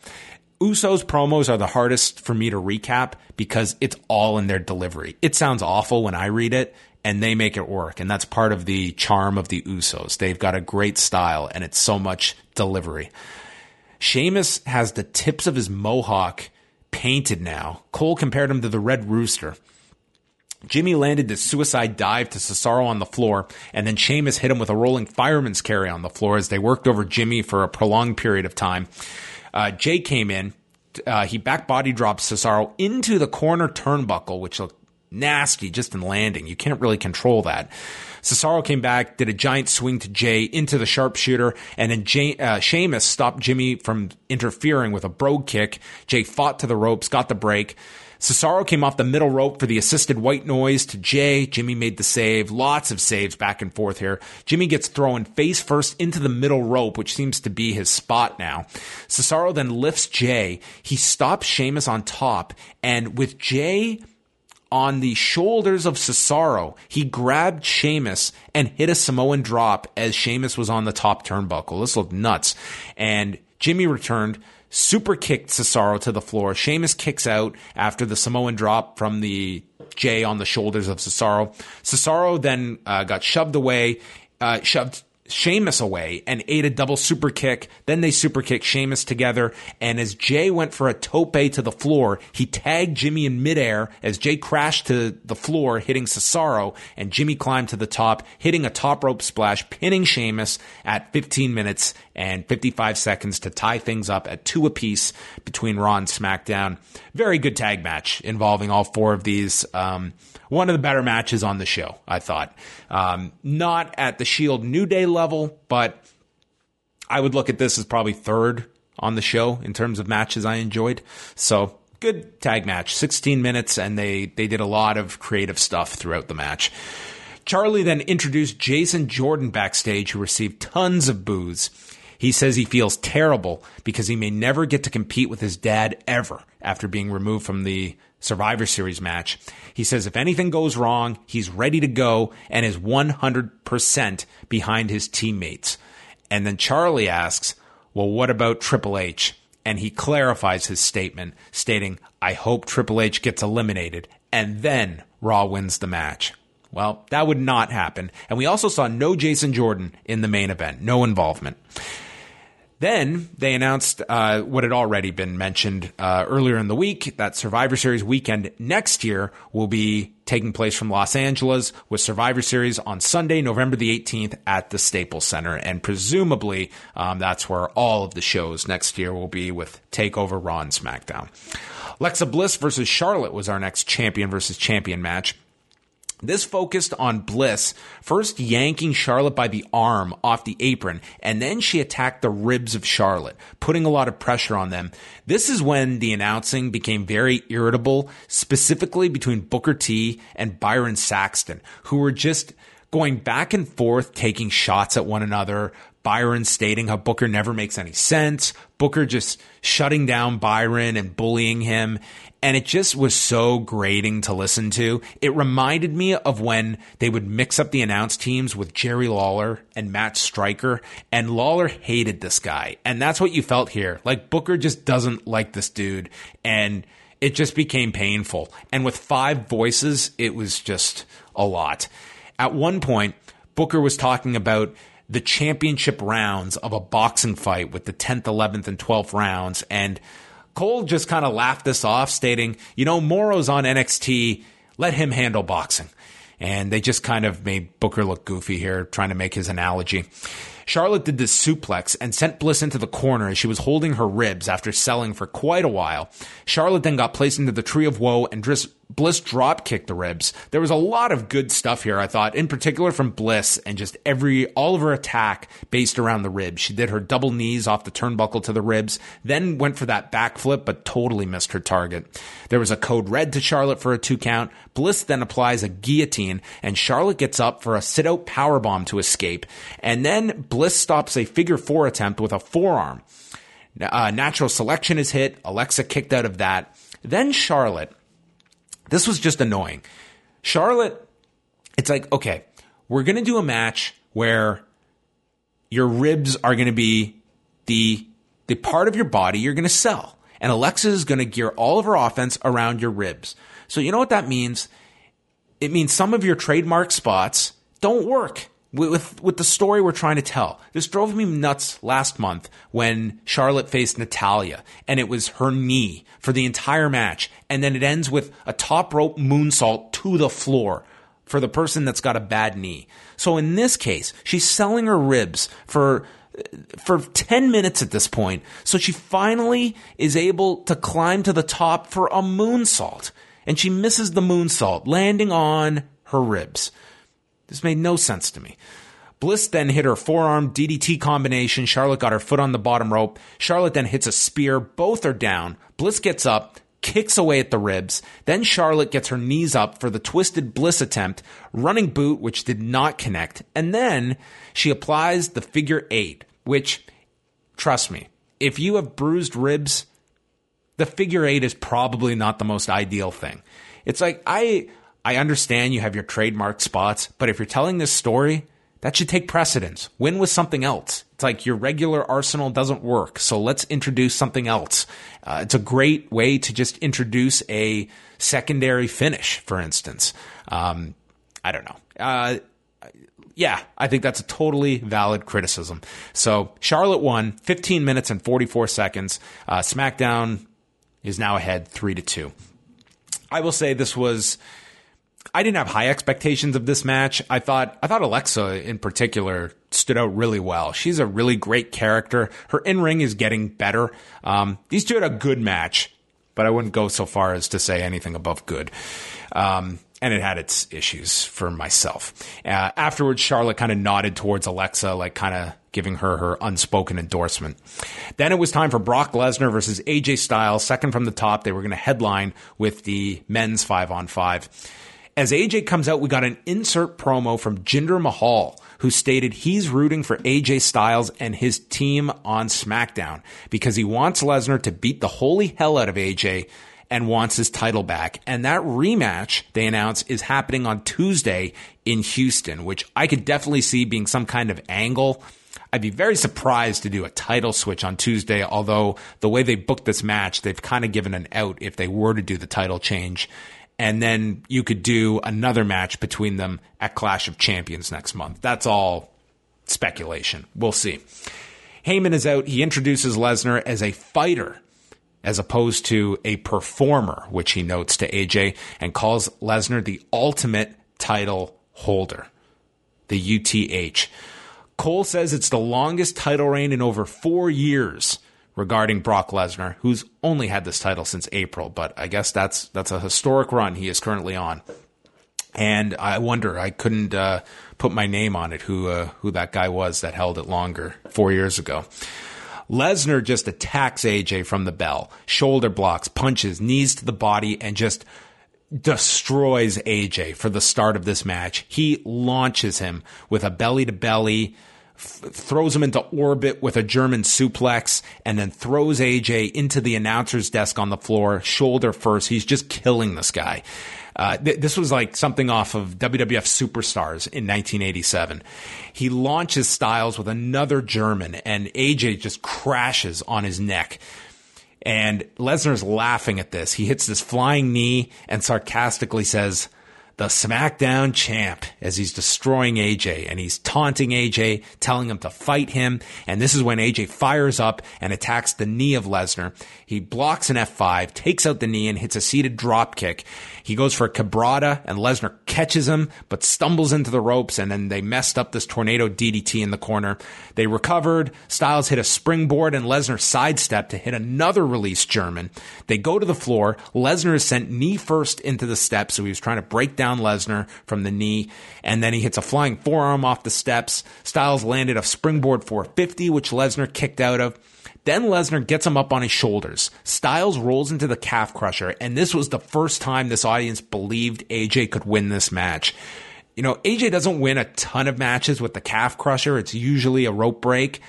Usos promos are the hardest for me to recap because it's all in their delivery. It sounds awful when I read it, and they make it work. And that's part of the charm of the Usos. They've got a great style, and it's so much delivery. Sheamus has the tips of his mohawk painted now. Cole compared him to the Red Rooster. Jimmy landed the suicide dive to Cesaro on the floor, and then Sheamus hit him with a rolling fireman's carry on the floor as they worked over Jimmy for a prolonged period of time. Uh, Jay came in. Uh, he back body dropped Cesaro into the corner turnbuckle, which looked nasty just in landing. You can't really control that. Cesaro came back, did a giant swing to Jay into the sharpshooter, and then Jay, uh, Sheamus stopped Jimmy from interfering with a brogue kick. Jay fought to the ropes, got the break. Cesaro came off the middle rope for the assisted white noise to Jay. Jimmy made the save. Lots of saves back and forth here. Jimmy gets thrown face first into the middle rope, which seems to be his spot now. Cesaro then lifts Jay. He stops Sheamus on top, and with Jay on the shoulders of Cesaro, he grabbed Sheamus and hit a Samoan drop as Sheamus was on the top turnbuckle. This looked nuts. And Jimmy returned, super kicked Cesaro to the floor. Sheamus kicks out after the Samoan drop from the J on the shoulders of Cesaro. Cesaro then uh, got shoved away, uh, shoved Sheamus away and ate a double super kick. Then they super kicked Sheamus together. And as Jay went for a tope to the floor, he tagged Jimmy in midair as Jay crashed to the floor, hitting Cesaro. And Jimmy climbed to the top, hitting a top rope splash, pinning Sheamus at 15 minutes and 55 seconds to tie things up at two apiece between Raw and SmackDown. Very good tag match involving all four of these. Um, one of the better matches on the show, I thought. Um, not at the Shield New Day level, but I would look at this as probably third on the show in terms of matches I enjoyed. So good tag match, 16 minutes, and they they did a lot of creative stuff throughout the match. Charlie then introduced Jason Jordan backstage, who received tons of boos. He says he feels terrible because he may never get to compete with his dad ever after being removed from the Survivor Series match. He says if anything goes wrong, he's ready to go and is 100% behind his teammates. And then Charlie asks, well, what about Triple H? And he clarifies his statement, stating, I hope Triple H gets eliminated and then Raw wins the match. Well, that would not happen. And we also saw no Jason Jordan in the main event, no involvement. Then they announced uh, what had already been mentioned uh, earlier in the week that Survivor Series weekend next year will be taking place from Los Angeles with Survivor Series on Sunday, November the 18th at the Staples Center. And presumably um, that's where all of the shows next year will be with TakeOver Raw and SmackDown. Alexa Bliss versus Charlotte was our next champion versus champion match. This focused on Bliss first yanking Charlotte by the arm off the apron, and then she attacked the ribs of Charlotte, putting a lot of pressure on them. This is when the announcing became very irritable, specifically between Booker T and Byron Saxton, who were just going back and forth, taking shots at one another, Byron stating how Booker never makes any sense, Booker just shutting down Byron and bullying him. And it just was so grating to listen to. It reminded me of when they would mix up the announce teams with Jerry Lawler and Matt Striker. And Lawler hated this guy. And that's what you felt here. Like Booker just doesn't like this dude. And it just became painful. And with five voices, it was just a lot. At one point, Booker was talking about the championship rounds of a boxing fight with the 10th, 11th, and 12th rounds. And Cole just kind of laughed this off, stating, you know, Mauro's on NXT. Let him handle boxing. And they just kind of made Booker look goofy here, trying to make his analogy. Charlotte did this suplex and sent Bliss into the corner as she was holding her ribs after selling for quite a while. Charlotte then got placed into the Tree of Woe and Bliss drop kicked the ribs. There was a lot of good stuff here, I thought, in particular from Bliss and just every, all of her attack based around the ribs. She did her double knees off the turnbuckle to the ribs, then went for that backflip, but totally missed her target. There was a code red to Charlotte for a two count. Bliss then applies a guillotine and Charlotte gets up for a sit out powerbomb to escape. And then Bliss stops a figure four attempt with a forearm. Uh, natural selection is hit. Alexa kicked out of that. Then Charlotte this was just annoying. Charlotte, it's like, okay, we're going to do a match where your ribs are going to be the the part of your body you're going to sell. And Alexa is going to gear all of her offense around your ribs. So you know what that means? It means some of your trademark spots don't work with, with the story we're trying to tell. This drove me nuts last month when Charlotte faced Natalya and it was her knee for the entire match. And then it ends with a top rope moonsault to the floor for the person that's got a bad knee. So in this case, she's selling her ribs for for 10 minutes at this point. So she finally is able to climb to the top for a moonsault. And she misses the moonsault, landing on her ribs. This made no sense to me. Bliss then hit her forearm DDT combination. Charlotte got her foot on the bottom rope. Charlotte then hits a spear. Both are down. Bliss gets up, kicks away at the ribs. Then Charlotte gets her knees up for the twisted Bliss attempt, running boot, which did not connect. And then she applies the figure eight, which, trust me, if you have bruised ribs, the figure eight is probably not the most ideal thing. It's like, I, I understand you have your trademark spots, but if you're telling this story, that should take precedence. Win with something else. It's like your regular arsenal doesn't work, so let's introduce something else. Uh, it's a great way to just introduce a secondary finish, for instance. Um, I don't know. Uh, yeah, I think that's a totally valid criticism. So Charlotte won 15 minutes and 44 seconds. Uh, SmackDown is now ahead three to two. I will say this was I didn't have high expectations of this match. I thought I thought Alexa in particular stood out really well. She's a really great character. Her in ring is getting better. Um, these two had a good match, but I wouldn't go so far as to say anything above good. Um, and it had its issues for myself. Uh, afterwards, Charlotte kind of nodded towards Alexa, like kind of giving her her unspoken endorsement. Then it was time for Brock Lesnar versus AJ Styles, second from the top. They were going to headline with the men's five on five. As AJ comes out, we got an insert promo from Jinder Mahal, who stated he's rooting for AJ Styles and his team on SmackDown because he wants Lesnar to beat the holy hell out of AJ and wants his title back. And that rematch, they announce, is happening on Tuesday in Houston, which I could definitely see being some kind of angle. I'd be very surprised to do a title switch on Tuesday, although the way they booked this match, they've kind of given an out if they were to do the title change and then you could do another match between them at Clash of Champions next month. That's all speculation. We'll see. Heyman is out. He introduces Lesnar as a fighter as opposed to a performer, which he notes to AJ and calls Lesnar the ultimate title holder, the UTH. Cole says it's the longest title reign in over four years regarding Brock Lesnar, who's only had this title since April, but I guess that's that's a historic run he is currently on. And I wonder, I couldn't uh, put my name on it, who uh, who that guy was that held it longer four years ago. Lesnar just attacks AJ from the bell, shoulder blocks, punches, knees to the body, and just destroys AJ for the start of this match. He launches him with a belly to belly f- throws him into orbit with a German suplex, and then throws AJ into the announcer's desk on the floor, shoulder first. He's just killing this guy. Uh, th- this was like something off of WWF Superstars in 1987. He launches Styles with another German, and AJ just crashes on his neck. And Lesnar's laughing at this. He hits this flying knee and sarcastically says, the SmackDown champ as he's destroying AJ and he's taunting AJ, telling him to fight him. And this is when AJ fires up and attacks the knee of Lesnar. He blocks an F5, takes out the knee and hits a seated drop kick. He goes for a cabrada and Lesnar catches him, but stumbles into the ropes and then they messed up this tornado DDT in the corner. They recovered. Styles hit a springboard and Lesnar sidestepped to hit another release German. They go to the floor. Lesnar is sent knee first into the steps. So he was trying to break down Lesnar from the knee. And then he hits a flying forearm off the steps. Styles landed a springboard 450, which Lesnar kicked out of. Then Lesnar gets him up on his shoulders. Styles rolls into the calf crusher, and this was the first time this audience believed AJ could win this match. You know, AJ doesn't win a ton of matches with the calf crusher. It's usually a rope break.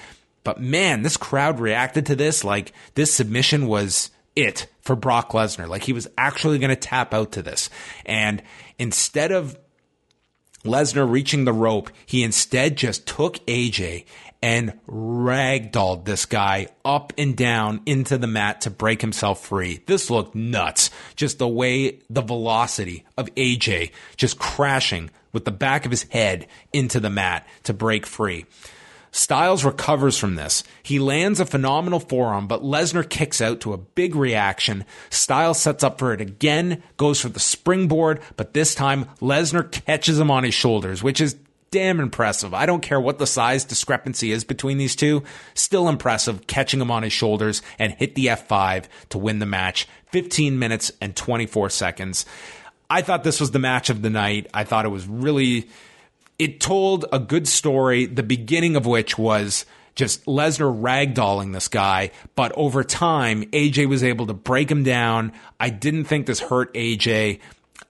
But man, this crowd reacted to this like this submission was it for Brock Lesnar. Like he was actually going to tap out to this. And instead of Lesnar reaching the rope, he instead just took AJ and ragdolled this guy up and down into the mat to break himself free. This looked nuts. Just the way the velocity of AJ just crashing with the back of his head into the mat to break free. Styles recovers from this. He lands a phenomenal forearm, but Lesnar kicks out to a big reaction. Styles sets up for it again, goes for the springboard, but this time Lesnar catches him on his shoulders, which is damn impressive. I don't care what the size discrepancy is between these two. Still impressive catching him on his shoulders and hit the F5 to win the match. 15 minutes and 24 seconds. I thought this was the match of the night. I thought it was really it told a good story, the beginning of which was just Lesnar ragdolling this guy, but over time, AJ was able to break him down. I didn't think this hurt AJ.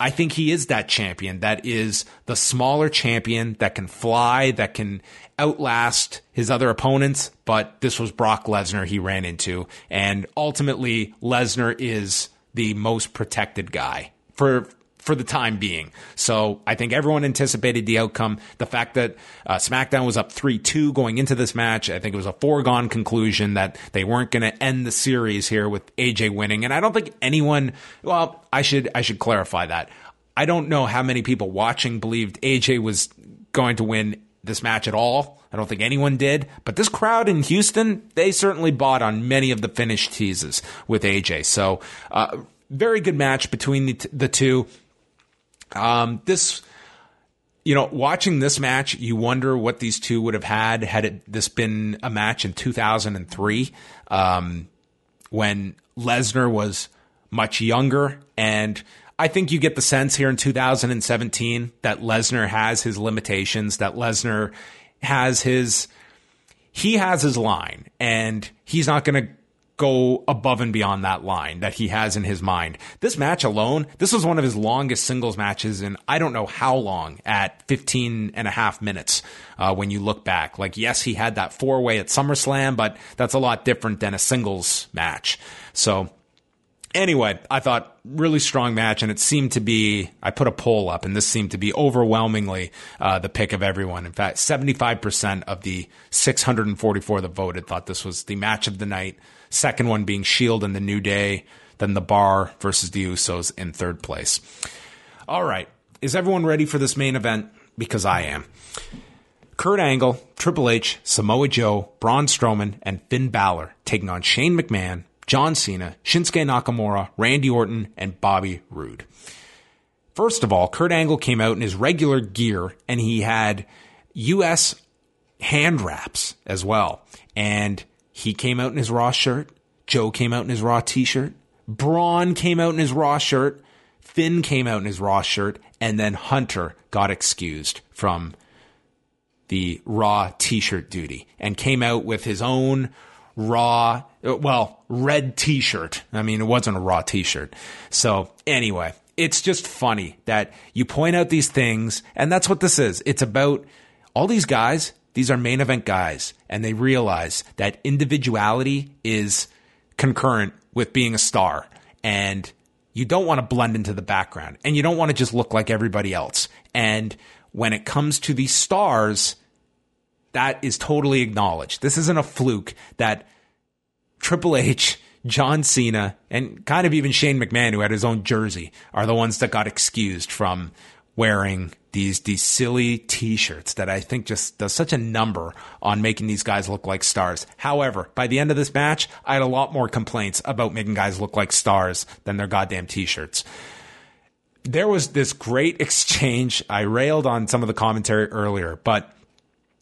I think he is that champion that is the smaller champion that can fly, that can outlast his other opponents. But this was Brock Lesnar he ran into. And ultimately, Lesnar is the most protected guy for for the time being. So I think everyone anticipated the outcome. The fact that uh, SmackDown was up 3 2 going into this match, I think it was a foregone conclusion that they weren't going to end the series here with AJ winning. And I don't think anyone, well, I should, I should clarify that. I don't know how many people watching believed AJ was going to win this match at all. I don't think anyone did, but this crowd in Houston, they certainly bought on many of the finish teases with AJ. So, uh, very good match between the, t- the two. Um, this, you know, watching this match, you wonder what these two would have had had it this been a match in 2003, um, when Lesnar was much younger. And I think you get the sense here in 2017 that Lesnar has his limitations, that Lesnar has his, he has his line and he's not going to go above and beyond that line that he has in his mind. This match alone, this was one of his longest singles matches in I don't know how long at 15 and a half minutes uh, when you look back. Like, yes, he had that four way at SummerSlam, but that's a lot different than a singles match. So, anyway, I thought really strong match, and it seemed to be. I put a poll up, and this seemed to be overwhelmingly uh, the pick of everyone. In fact, seventy five percent of the six hundred and forty four that voted thought this was the match of the night. Second one being Shield and the New Day, then the Bar versus the Usos in third place. All right, is everyone ready for this main event? Because I am. Kurt Angle, Triple H, Samoa Joe, Braun Strowman, and Finn Balor taking on Shane McMahon, John Cena, Shinsuke Nakamura, Randy Orton, and Bobby Roode. First of all, Kurt Angle came out in his regular gear and he had US hand wraps as well. And he came out in his Raw shirt. Joe came out in his Raw t shirt. Braun came out in his Raw shirt. Finn came out in his Raw shirt. And then Hunter got excused from the Raw t shirt duty and came out with his own Raw, well, red t shirt. I mean, it wasn't a Raw t shirt. So, anyway, it's just funny that you point out these things, and that's what this is. It's about all these guys These are main event guys, and they realize that individuality is concurrent with being a star. And you don't want to blend into the background, and you don't want to just look like everybody else. And when it comes to these stars, that is totally acknowledged. This isn't a fluke that Triple H, John Cena, and kind of even Shane McMahon, who had his own jersey, are the ones that got excused from wearing these these silly t-shirts that I think just does such a number on making these guys look like stars. However, by the end of this match, I had a lot more complaints about making guys look like stars than their goddamn t-shirts. There was this great exchange. I railed on some of the commentary earlier, but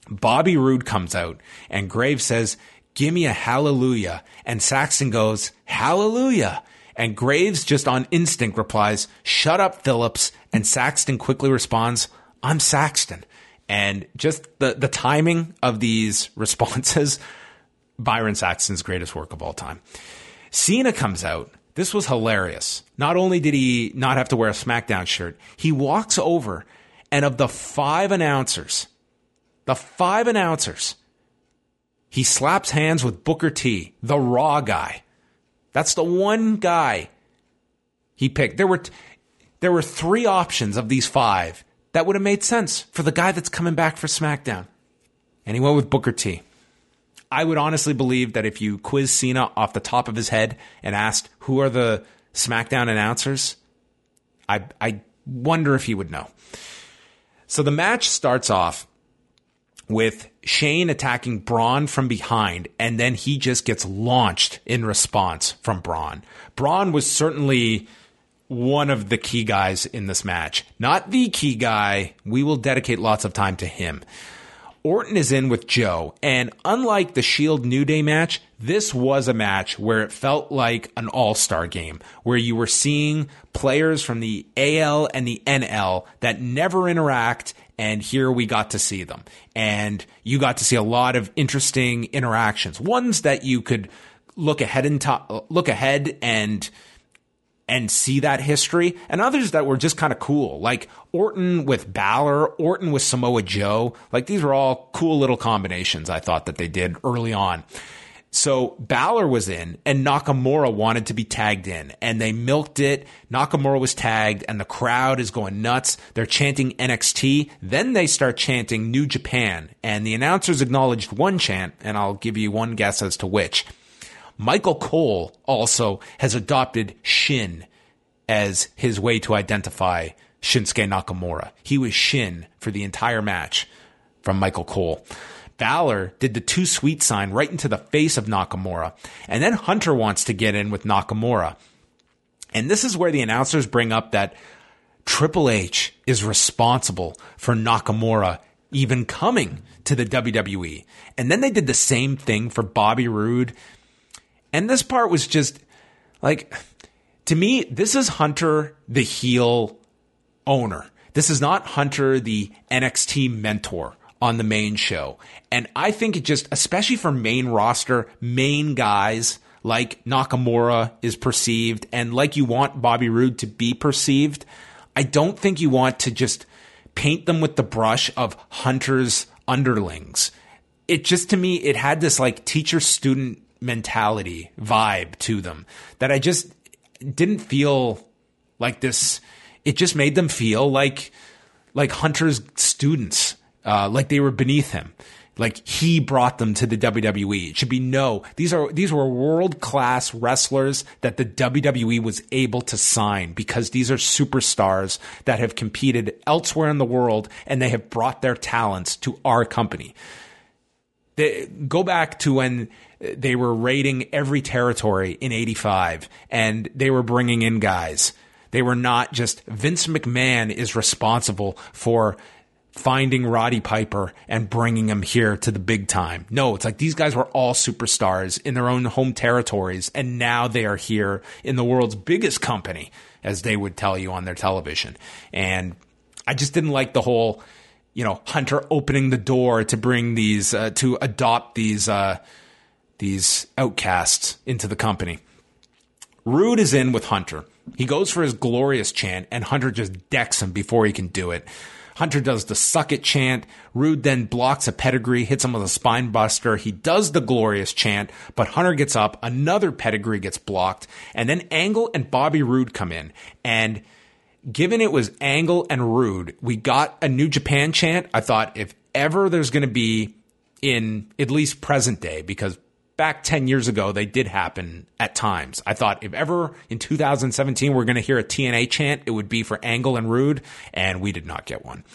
Bobby Roode comes out and Graves says, "Give me a hallelujah." And Saxton goes, "Hallelujah." And Graves just on instinct replies, Shut up, Phillips. And Saxton quickly responds, I'm Saxton. And just the, the timing of these responses, Byron Saxton's greatest work of all time. Cena comes out. This was hilarious. Not only did he not have to wear a SmackDown shirt, he walks over and of the five announcers, the five announcers, he slaps hands with Booker T, the Raw guy. That's the one guy he picked. There were there were three options of these five that would have made sense for the guy that's coming back for SmackDown. And he went with Booker T. I would honestly believe that if you quiz Cena off the top of his head and asked who are the SmackDown announcers, I I wonder if he would know. So the match starts off with Shane attacking Braun from behind, and then he just gets launched in response from Braun. Braun was certainly one of the key guys in this match. Not the key guy. We will dedicate lots of time to him. Orton is in with Joe, and unlike the Shield New Day match, this was a match where it felt like an all star game, where you were seeing players from the AL and the NL that never interact and here we got to see them. And you got to see a lot of interesting interactions, ones that you could look ahead and to- look ahead and and see that history, and others that were just kind of cool, like Orton with Balor, Orton with Samoa Joe. Like these were all cool little combinations I thought that they did early on. So Balor was in and Nakamura wanted to be tagged in and they milked it. Nakamura was tagged and the crowd is going nuts. They're chanting NXT. Then they start chanting New Japan and the announcers acknowledged one chant and I'll give you one guess as to which. Michael Cole also has adopted Shin as his way to identify Shinsuke Nakamura. He was Shin for the entire match from Michael Cole. Balor did the too sweet sign right into the face of Nakamura. And then Hunter wants to get in with Nakamura. And this is where the announcers bring up that Triple H is responsible for Nakamura even coming to the WWE. And then they did the same thing for Bobby Roode. And this part was just like, to me, this is Hunter, the heel owner. This is not Hunter, the NXT mentor on the main show. And I think it just, especially for main roster, main guys like Nakamura is perceived and like you want Bobby Roode to be perceived, I don't think you want to just paint them with the brush of Hunter's underlings. It just, to me, it had this like teacher student mentality vibe to them that I just didn't feel like this. It just made them feel like, like Hunter's students uh, like they were beneath him. Like he brought them to the WWE. It should be no. These are these were world class wrestlers that the WWE was able to sign because these are superstars that have competed elsewhere in the world and they have brought their talents to our company. They, go back to when they were raiding every territory in 85 and they were bringing in guys. They were not just Vince McMahon is responsible for finding Roddy Piper and bringing him here to the big time. No, it's like these guys were all superstars in their own home territories, and now they are here in the world's biggest company, as they would tell you on their television. And I just didn't like the whole, you know, Hunter opening the door to bring these, uh, to adopt these, uh, these outcasts into the company. Roode is in with Hunter. He goes for his glorious chant, and Hunter just decks him before he can do it. Hunter does the suck it chant. Roode then blocks a pedigree, hits him with a spine buster. He does the glorious chant, but Hunter gets up. Another pedigree gets blocked. And then Angle and Bobby Roode come in. And given it was Angle and Roode, we got a New Japan chant. I thought if ever there's going to be in at least present day, because back 10 years ago, they did happen at times. I thought if ever in 2017 we're going to hear a TNA chant, it would be for Angle and Roode, and we did not get one.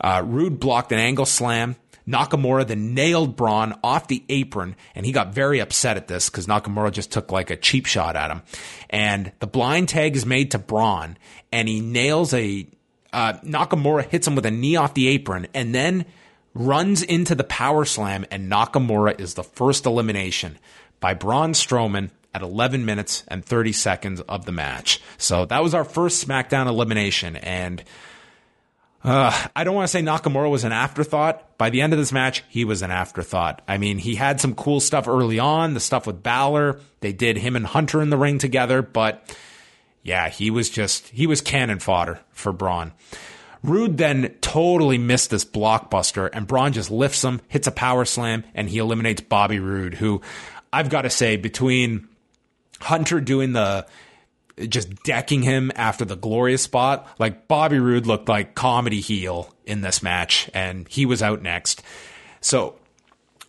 Uh, Roode blocked an angle slam. Nakamura then nailed Braun off the apron, and he got very upset at this because Nakamura just took like a cheap shot at him. And the blind tag is made to Braun, and he nails a uh, Nakamura hits him with a knee off the apron, and then runs into the power slam, and Nakamura is the first elimination by Braun Strowman at 11 minutes and 30 seconds of the match. So that was our first SmackDown elimination, and uh, I don't want to say Nakamura was an afterthought. By the end of this match, he was an afterthought. I mean, he had some cool stuff early on, the stuff with Balor. They did him and Hunter in the ring together, but yeah, he was just, he was cannon fodder for Braun. Roode then totally missed this blockbuster, and Braun just lifts him, hits a power slam, and he eliminates Bobby Roode, who I've got to say, between Hunter doing the just decking him after the glorious spot. Like Bobby Roode looked like comedy heel in this match, and he was out next. So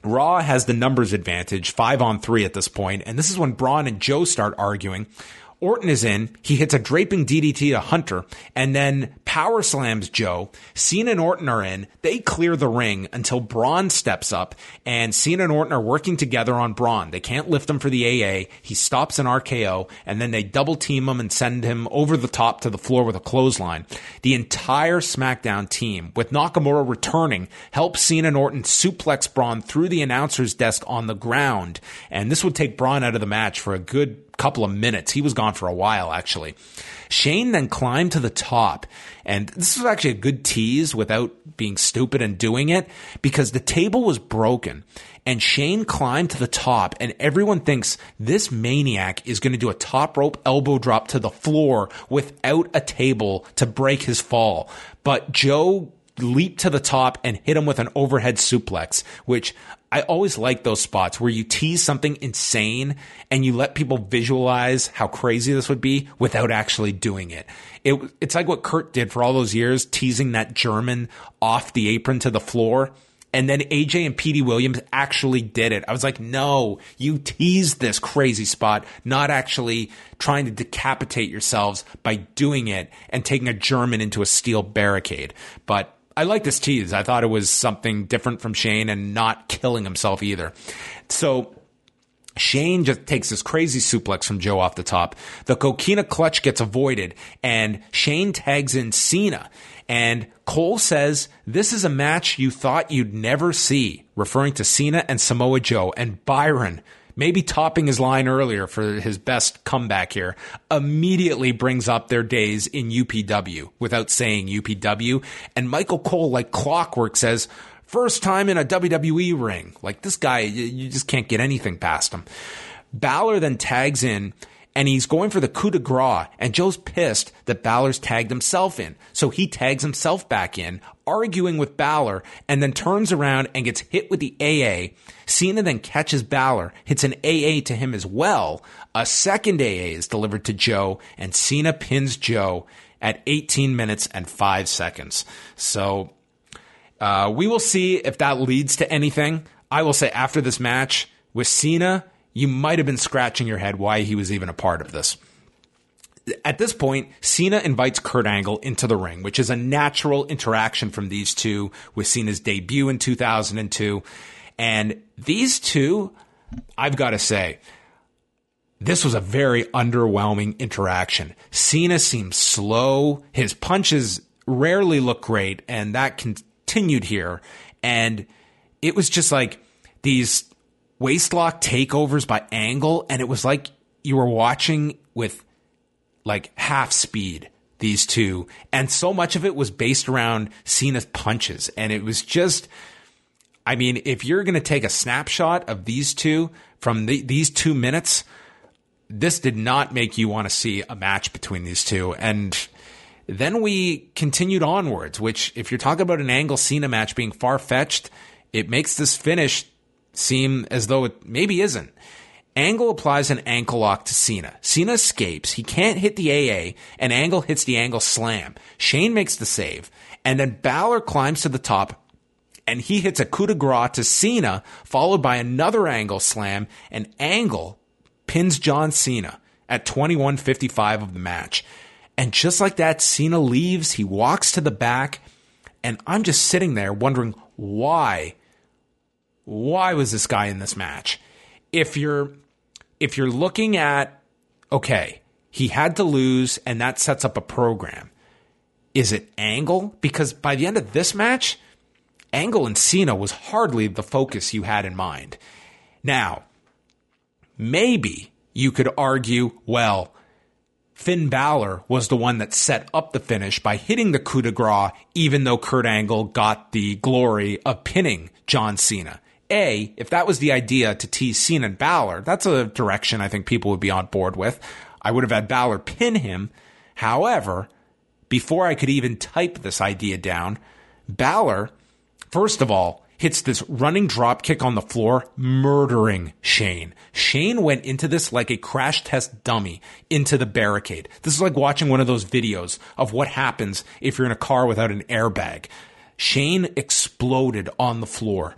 Raw has the numbers advantage, five on three at this point, and this is when Braun and Joe start arguing. Orton is in. He hits a draping DDT to Hunter and then power slams Joe. Cena and Orton are in. They clear the ring until Braun steps up and Cena and Orton are working together on Braun. They can't lift him for the AA. He stops an RKO and then they double team him and send him over the top to the floor with a clothesline. The entire SmackDown team, with Nakamura returning, helps Cena and Orton suplex Braun through the announcer's desk on the ground. And this would take Braun out of the match for a good couple of minutes. He was gone for a while, actually. Shane then climbed to the top. And this was actually a good tease without being stupid and doing it because the table was broken and Shane climbed to the top and everyone thinks this maniac is going to do a top rope elbow drop to the floor without a table to break his fall. But Joe leaped to the top and hit him with an overhead suplex, which I always like those spots where you tease something insane and you let people visualize how crazy this would be without actually doing it. it it's like what Kurt did for all those years, teasing that German off the apron to the floor. And then AJ and Petey Williams actually did it. I was like, no, you teased this crazy spot, not actually trying to decapitate yourselves by doing it and taking a German into a steel barricade. But I like this tease. I thought it was something different from Shane and not killing himself either. So Shane just takes this crazy suplex from Joe off the top. The coquina clutch gets avoided and Shane tags in Cena. And Cole says, this is a match you thought you'd never see, referring to Cena and Samoa Joe. And Byron maybe topping his line earlier for his best comeback here, immediately brings up their days in UPW without saying UPW. And Michael Cole, like clockwork, says, first time in a WWE ring. Like this guy, you just can't get anything past him. Balor then tags in and he's going for the coup de grace. And Joe's pissed that Balor's tagged himself in. So he tags himself back in, arguing with Balor, and then turns around and gets hit with the AA. Cena then catches Balor, hits an AA to him as well. A second AA is delivered to Joe, and Cena pins Joe at 18 minutes and 5 seconds. So uh, we will see if that leads to anything. I will say after this match with Cena, you might have been scratching your head why he was even a part of this. At this point, Cena invites Kurt Angle into the ring, which is a natural interaction from these two with Cena's debut in 2002. And these two, I've got to say, this was a very underwhelming interaction. Cena seems slow. His punches rarely look great, and that continued here. And it was just like these waistlock takeovers by Angle, and it was like you were watching with like half speed these two, and so much of it was based around Cena's punches, and it was just. I mean, if you're going to take a snapshot of these two from the, these two minutes, this did not make you want to see a match between these two. And Then we continued onwards, which, if you're talking about an Angle Cena match being far fetched, it makes this finish seem as though it maybe isn't. Angle applies an ankle lock to Cena. Cena escapes. He can't hit the AA, and Angle hits the angle slam. Shane makes the save, and then Balor climbs to the top, and he hits a coup de grace to Cena, followed by another angle slam, and Angle pins John Cena at 21.55 of the match. And just like that, Cena leaves, he walks to the back, and I'm just sitting there wondering why. Why was this guy in this match? If you're if you're looking at, okay, he had to lose and that sets up a program. Is it Angle? Because by the end of this match, Angle and Cena was hardly the focus you had in mind. Now, maybe you could argue, well, Finn Balor was the one that set up the finish by hitting the coup de grace, even though Kurt Angle got the glory of pinning John Cena. A, if that was the idea to tease Cena and Balor, that's a direction I think people would be on board with. I would have had Balor pin him. However, before I could even type this idea down, Balor, first of all, hits this running drop kick on the floor, murdering Shane. Shane went into this like a crash test dummy into the barricade. This is like watching one of those videos of what happens if you're in a car without an airbag. Shane exploded on the floor.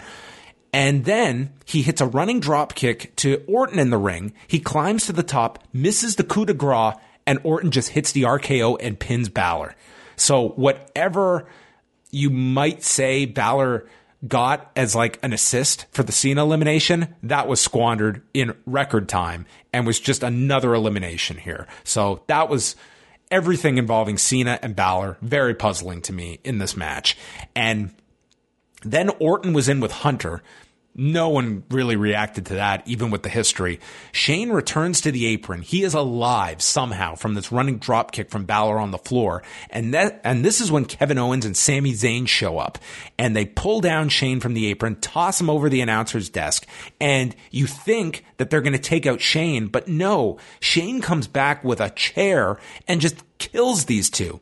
And then he hits a running drop kick to Orton in the ring. He climbs to the top, misses the coup de grace, and Orton just hits the RKO and pins Balor. So whatever you might say Balor got as like an assist for the Cena elimination, that was squandered in record time and was just another elimination here. So that was everything involving Cena and Balor very puzzling to me in this match. And then Orton was in with Hunter. No one really reacted to that, even with the history. Shane returns to the apron. He is alive somehow from this running drop kick from Balor on the floor. And that, and this is when Kevin Owens and Sami Zayn show up and they pull down Shane from the apron, toss him over the announcer's desk. And you think that they're going to take out Shane, but no, Shane comes back with a chair and just kills these two.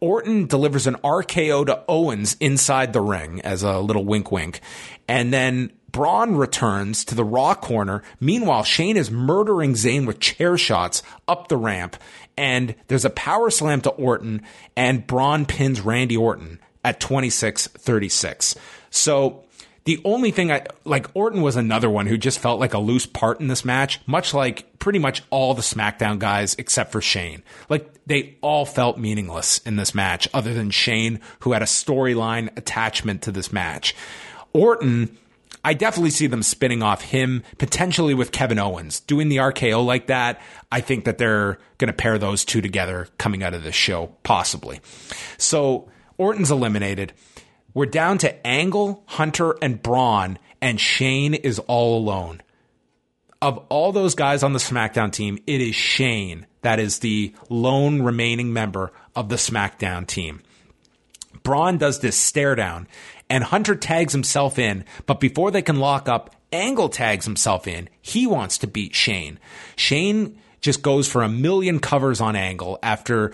Orton delivers an RKO to Owens inside the ring as a little wink wink. And then Braun returns to the Raw corner. Meanwhile, Shane is murdering Zayn with chair shots up the ramp. And there's a power slam to Orton, and Braun pins Randy Orton at 26 36. So the only thing I like, Orton was another one who just felt like a loose part in this match, much like pretty much all the SmackDown guys except for Shane. Like they all felt meaningless in this match, other than Shane, who had a storyline attachment to this match. Orton, I definitely see them spinning off him potentially with Kevin Owens doing the RKO like that. I think that they're going to pair those two together coming out of this show, possibly. So Orton's eliminated. We're down to Angle, Hunter, and Braun, and Shane is all alone. Of all those guys on the SmackDown team, it is Shane that is the lone remaining member of the SmackDown team. Braun does this stare down, and Hunter tags himself in, but before they can lock up, Angle tags himself in. He wants to beat Shane. Shane just goes for a million covers on Angle after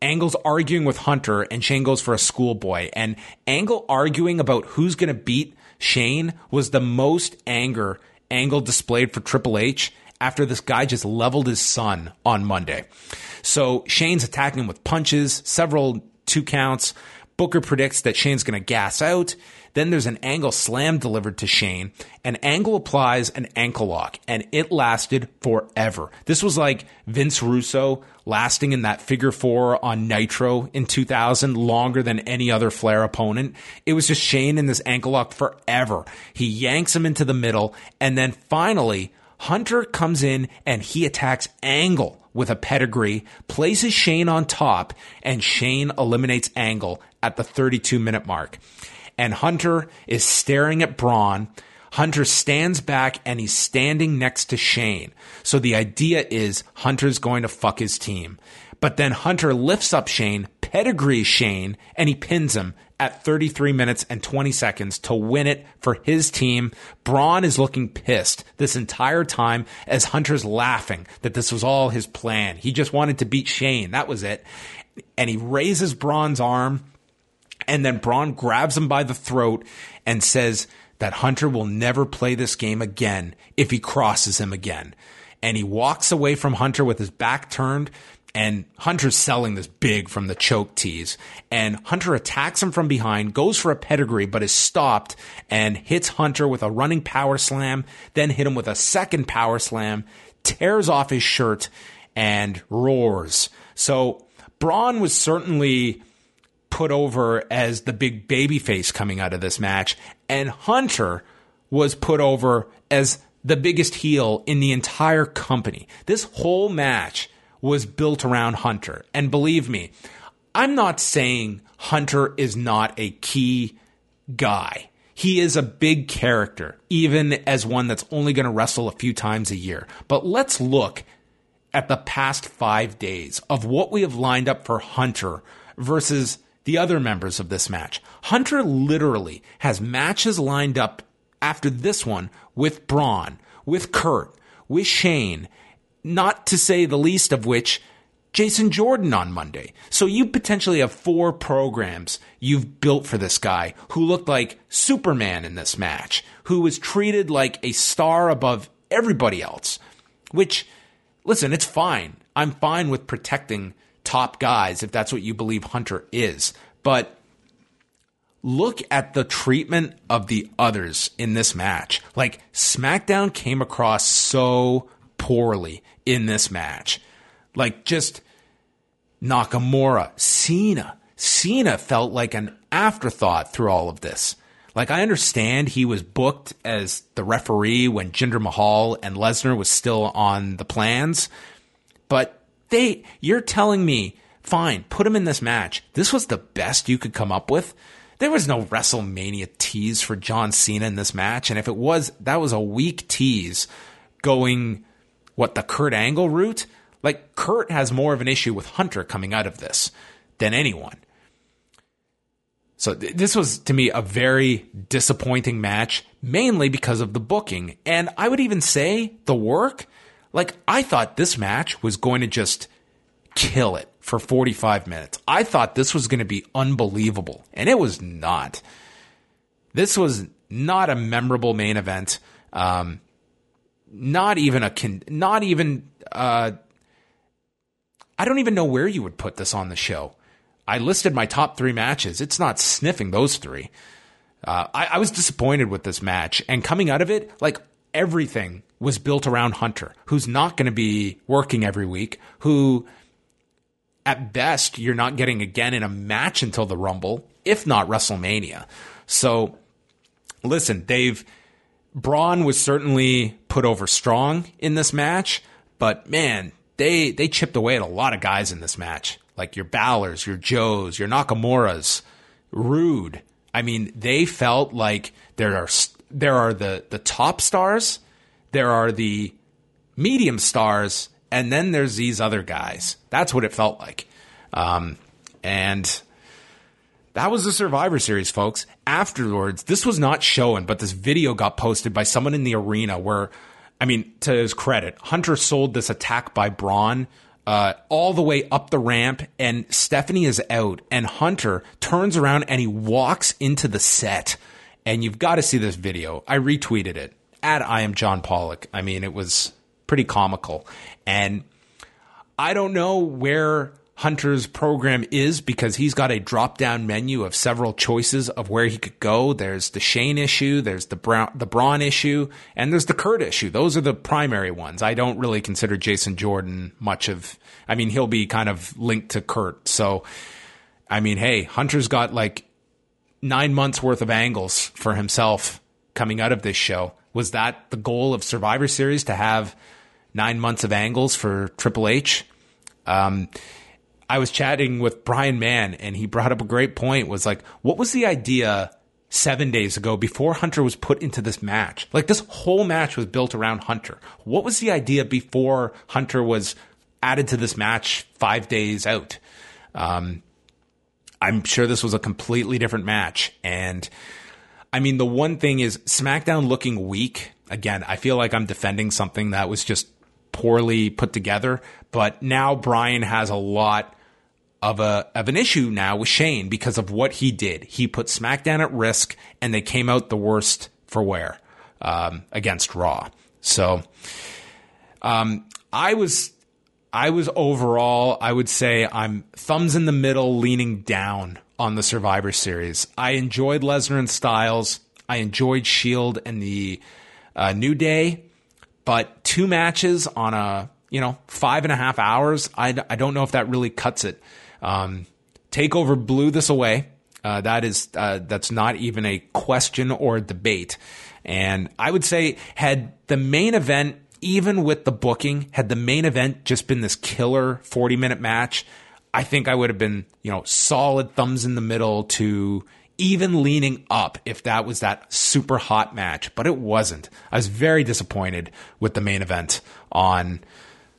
Angle's arguing with Hunter and Shane goes for a schoolboy. And Angle arguing about who's going to beat Shane was the most anger Angle displayed for Triple H after this guy just leveled his son on Monday. So Shane's attacking him with punches, several two counts. Booker predicts that Shane's going to gas out. Then there's an angle slam delivered to Shane. and Angle applies an ankle lock, and it lasted forever. This was like Vince Russo lasting in that figure four on Nitro in 2000 longer than any other Flair opponent. It was just Shane in this ankle lock forever. He yanks him into the middle, and then finally, Hunter comes in and he attacks Angle with a pedigree, places Shane on top, and Shane eliminates Angle at the 32 minute mark and Hunter is staring at Braun. Hunter stands back and he's standing next to Shane. So the idea is Hunter's going to fuck his team. But then Hunter lifts up Shane, pedigrees Shane, and he pins him at 33 minutes and 20 seconds to win it for his team. Braun is looking pissed this entire time as Hunter's laughing that this was all his plan. He just wanted to beat Shane. That was it. and he raises Braun's arm, and then Braun grabs him by the throat and says that Hunter will never play this game again if he crosses him again. And he walks away from Hunter with his back turned and Hunter's selling this big from the choke tease. And Hunter attacks him from behind, goes for a pedigree, but is stopped and hits Hunter with a running power slam, then hit him with a second power slam, tears off his shirt, and roars. So Braun was certainly put over as the big baby face coming out of this match, and Hunter was put over as the biggest heel in the entire company. This whole match was built around Hunter. And believe me, I'm not saying Hunter is not a key guy. He is a big character, even as one that's only going to wrestle a few times a year. But let's look at the past five days of what we have lined up for Hunter versus the other members of this match. Hunter literally has matches lined up after this one with Braun, with Kurt, with Shane, not to say the least of which Jason Jordan on Monday. So you potentially have four programs you've built for this guy who looked like Superman in this match, who was treated like a star above everybody else. Which, listen, it's fine. I'm fine with protecting top guys if that's what you believe Hunter is. But look at the treatment of the others in this match. Like, SmackDown came across so poorly in this match. Like just Nakamura, Cena. Cena felt like an afterthought through all of this. Like I understand he was booked as the referee when Jinder Mahal and Lesnar was still on the plans, but they you're telling me, fine, put him in this match. This was the best you could come up with. There was no WrestleMania tease for John Cena in this match, and if it was, that was a weak tease going what the Kurt Angle route, like Kurt has more of an issue with Hunter coming out of this than anyone. So th- this was to me a very disappointing match, mainly because of the booking. And I would even say the work. Like I thought this match was going to just kill it for 45 minutes. I thought this was going to be unbelievable, and it was not. This was not a memorable main event. Um, not even a con- not even uh, I don't even know where you would put this on the show. I listed my top three matches. It's not sniffing those three. Uh, I, I was disappointed with this match, and coming out of it, like everything was built around Hunter, who's not going to be working every week, who at best you're not getting again in a match until the Rumble, if not WrestleMania. So, listen, Dave Braun was certainly put over strong in this match, but man, they they chipped away at a lot of guys in this match, like your Balors, your Joes, your Nakamura's, Roode. I mean, they felt like there are there are the the top stars, there are the medium stars, and then there's these other guys. That's what it felt like, um, and that was the Survivor Series, folks. Afterwards, this was not shown, but this video got posted by someone in the arena where, I mean, to his credit, Hunter sold this attack by Braun uh, all the way up the ramp, and Stephanie is out, and Hunter turns around and he walks into the set. And you've got to see this video. I retweeted it at I am John Pollock. I mean, it was pretty comical. And I don't know where Hunter's program is because he's got a drop down menu of several choices of where he could go. There's the Shane issue, there's the Brown, the Braun issue, and there's the Kurt issue. Those are the primary ones. I don't really consider Jason Jordan much of, I mean, he'll be kind of linked to Kurt. So, I mean, hey, Hunter's got like nine months worth of angles for himself coming out of this show. Was that the goal of Survivor Series to have nine months of angles for Triple H? Um, I was chatting with Brian Mann and he brought up a great point was like, what was the idea seven days ago before Hunter was put into this match? Like this whole match was built around Hunter. What was the idea before Hunter was added to this match five days out? Um, I'm sure this was a completely different match. And I mean, the one thing is SmackDown looking weak. Again, I feel like I'm defending something that was just poorly put together, but now Bryan has a lot of a of an issue now with Shane because of what he did. He put SmackDown at risk, and they came out the worst for wear um, against Raw. So, um, I was I was overall, I would say I'm thumbs in the middle, leaning down on the Survivor Series. I enjoyed Lesnar and Styles. I enjoyed Shield and the uh, New Day, but two matches on a you know five and a half hours. I, I don't know if that really cuts it. Um, Takeover blew this away. Uh, that is uh, that's not even a question or debate. And I would say had the main event, even with the booking, had the main event just been this killer 40 minute match, I think I would have been, you know, solid thumbs in the middle to even leaning up if that was that super hot match, but it wasn't. I was very disappointed with the main event on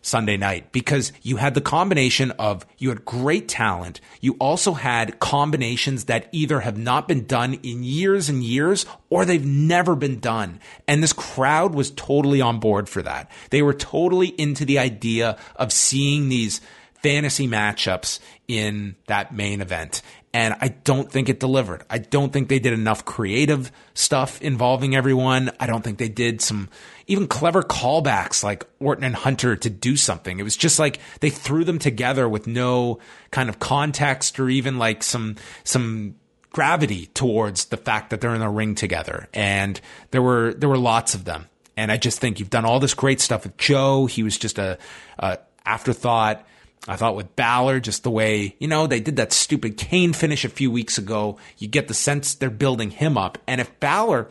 Sunday night because you had the combination of you had great talent. You also had combinations that either have not been done in years and years or they've never been done. And this crowd was totally on board for that. They were totally into the idea of seeing these fantasy matchups in that main event. And I don't think it delivered. I don't think they did enough creative stuff involving everyone. I don't think they did some even clever callbacks like Orton and Hunter to do something. It was just like they threw them together with no kind of context or even like some, some gravity towards the fact that they're in the ring together. And there were, there were lots of them. And I just think you've done all this great stuff with Joe. He was just a, a afterthought. I thought with Balor, just the way, you know, they did that stupid Kane finish a few weeks ago, you get the sense they're building him up. And if Balor,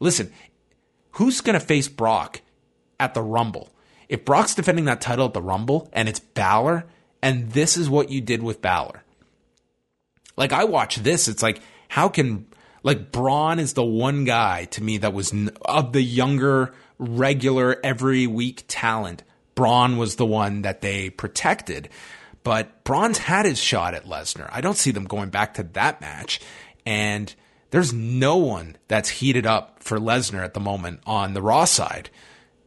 listen, who's going to face Brock at the Rumble? If Brock's defending that title at the Rumble and it's Balor, and this is what you did with Balor. Like, I watch this, it's like, how can, like, Braun is the one guy to me that was of the younger, regular, every week talent Braun was the one that they protected. But Braun's had his shot at Lesnar. I don't see them going back to that match. And there's no one that's heated up for Lesnar at the moment on the Raw side.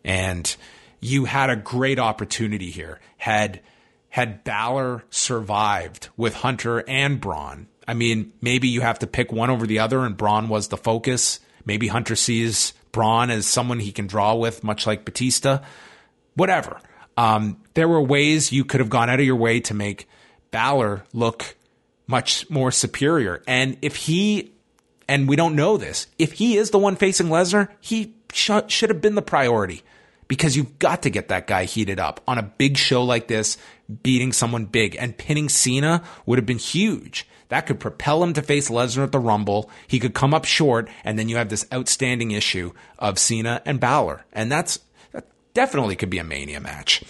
And you had a great opportunity here. Had had Balor survived with Hunter and Braun, I mean, maybe you have to pick one over the other, and Braun was the focus. Maybe Hunter sees Braun as someone he can draw with, much like Batista whatever. Um, there were ways you could have gone out of your way to make Balor look much more superior. And if he, and we don't know this, if he is the one facing Lesnar, he sh- should have been the priority because you've got to get that guy heated up on a big show like this, beating someone big and pinning Cena would have been huge. That could propel him to face Lesnar at the Rumble. He could come up short, and then you have this outstanding issue of Cena and Balor. And that's definitely could be a Mania match.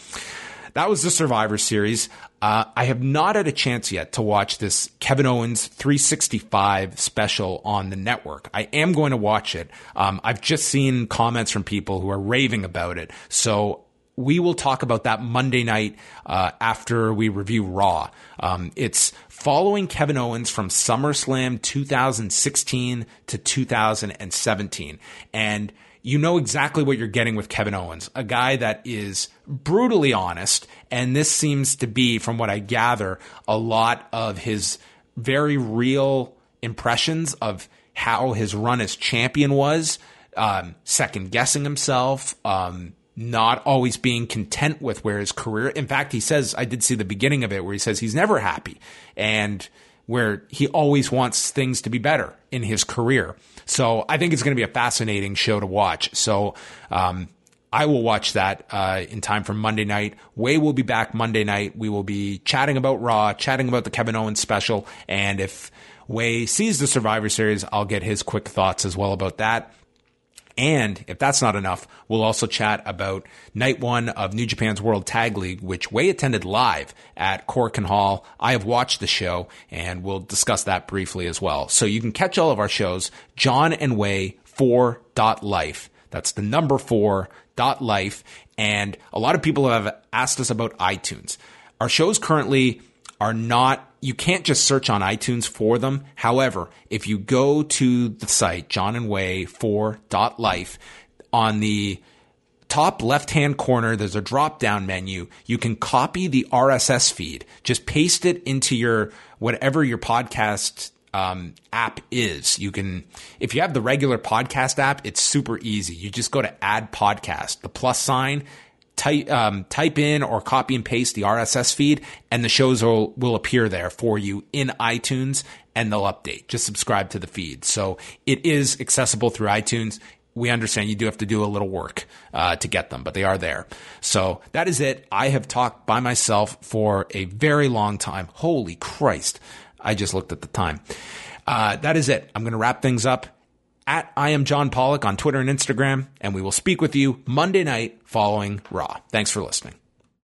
That was the Survivor Series. Uh, I have not had a chance yet to watch this Kevin Owens 365 special on the network. I am going to watch it. Um, I've just seen comments from people who are raving about it. So we will talk about that Monday night uh, after we review Raw. Um, it's following Kevin Owens from SummerSlam 2016 to 2017. And you know exactly what you're getting with Kevin Owens, a guy that is brutally honest. And this seems to be, from what I gather, a lot of his very real impressions of how his run as champion was, um, second guessing himself, um, not always being content with where his career. In fact, he says, I did see the beginning of it where he says he's never happy and where he always wants things to be better in his career. So I think it's going to be a fascinating show to watch. So, um, I will watch that uh, in time for Monday night. Wai will be back Monday night. We will be chatting about Raw, chatting about the Kevin Owens special, and if Wai sees the Survivor Series, I'll get his quick thoughts as well about that. And if that's not enough, we'll also chat about night one of New Japan's World Tag League, which Wai attended live at Korakuen Hall. I have watched the show and we'll discuss that briefly as well. So you can catch all of our shows, John and Wai 4.life. That's the number four dot life. And a lot of people have asked us about iTunes. Our shows currently are not you can't just search on iTunes for them. However, if you go to the site, John and Wai 4.life, on the top left hand corner, there's a drop down menu. You can copy the RSS feed, just paste it into your whatever your podcast um, app is. You can, if you have the regular podcast app, it's super easy. You just go to add podcast, the plus sign, type, um, type in or copy and paste the RSS feed and the shows will, will appear there for you in iTunes and they'll update. Just subscribe to the feed. So it is accessible through iTunes we understand you do have to do a little work uh, to get them, but they are there. So that is it. I have talked by myself for a very long time. Holy Christ. I just looked at the time. Uh, that is it. I'm going to wrap things up at I am John Pollock on Twitter and Instagram, and we will speak with you Monday night following Raw. Thanks for listening.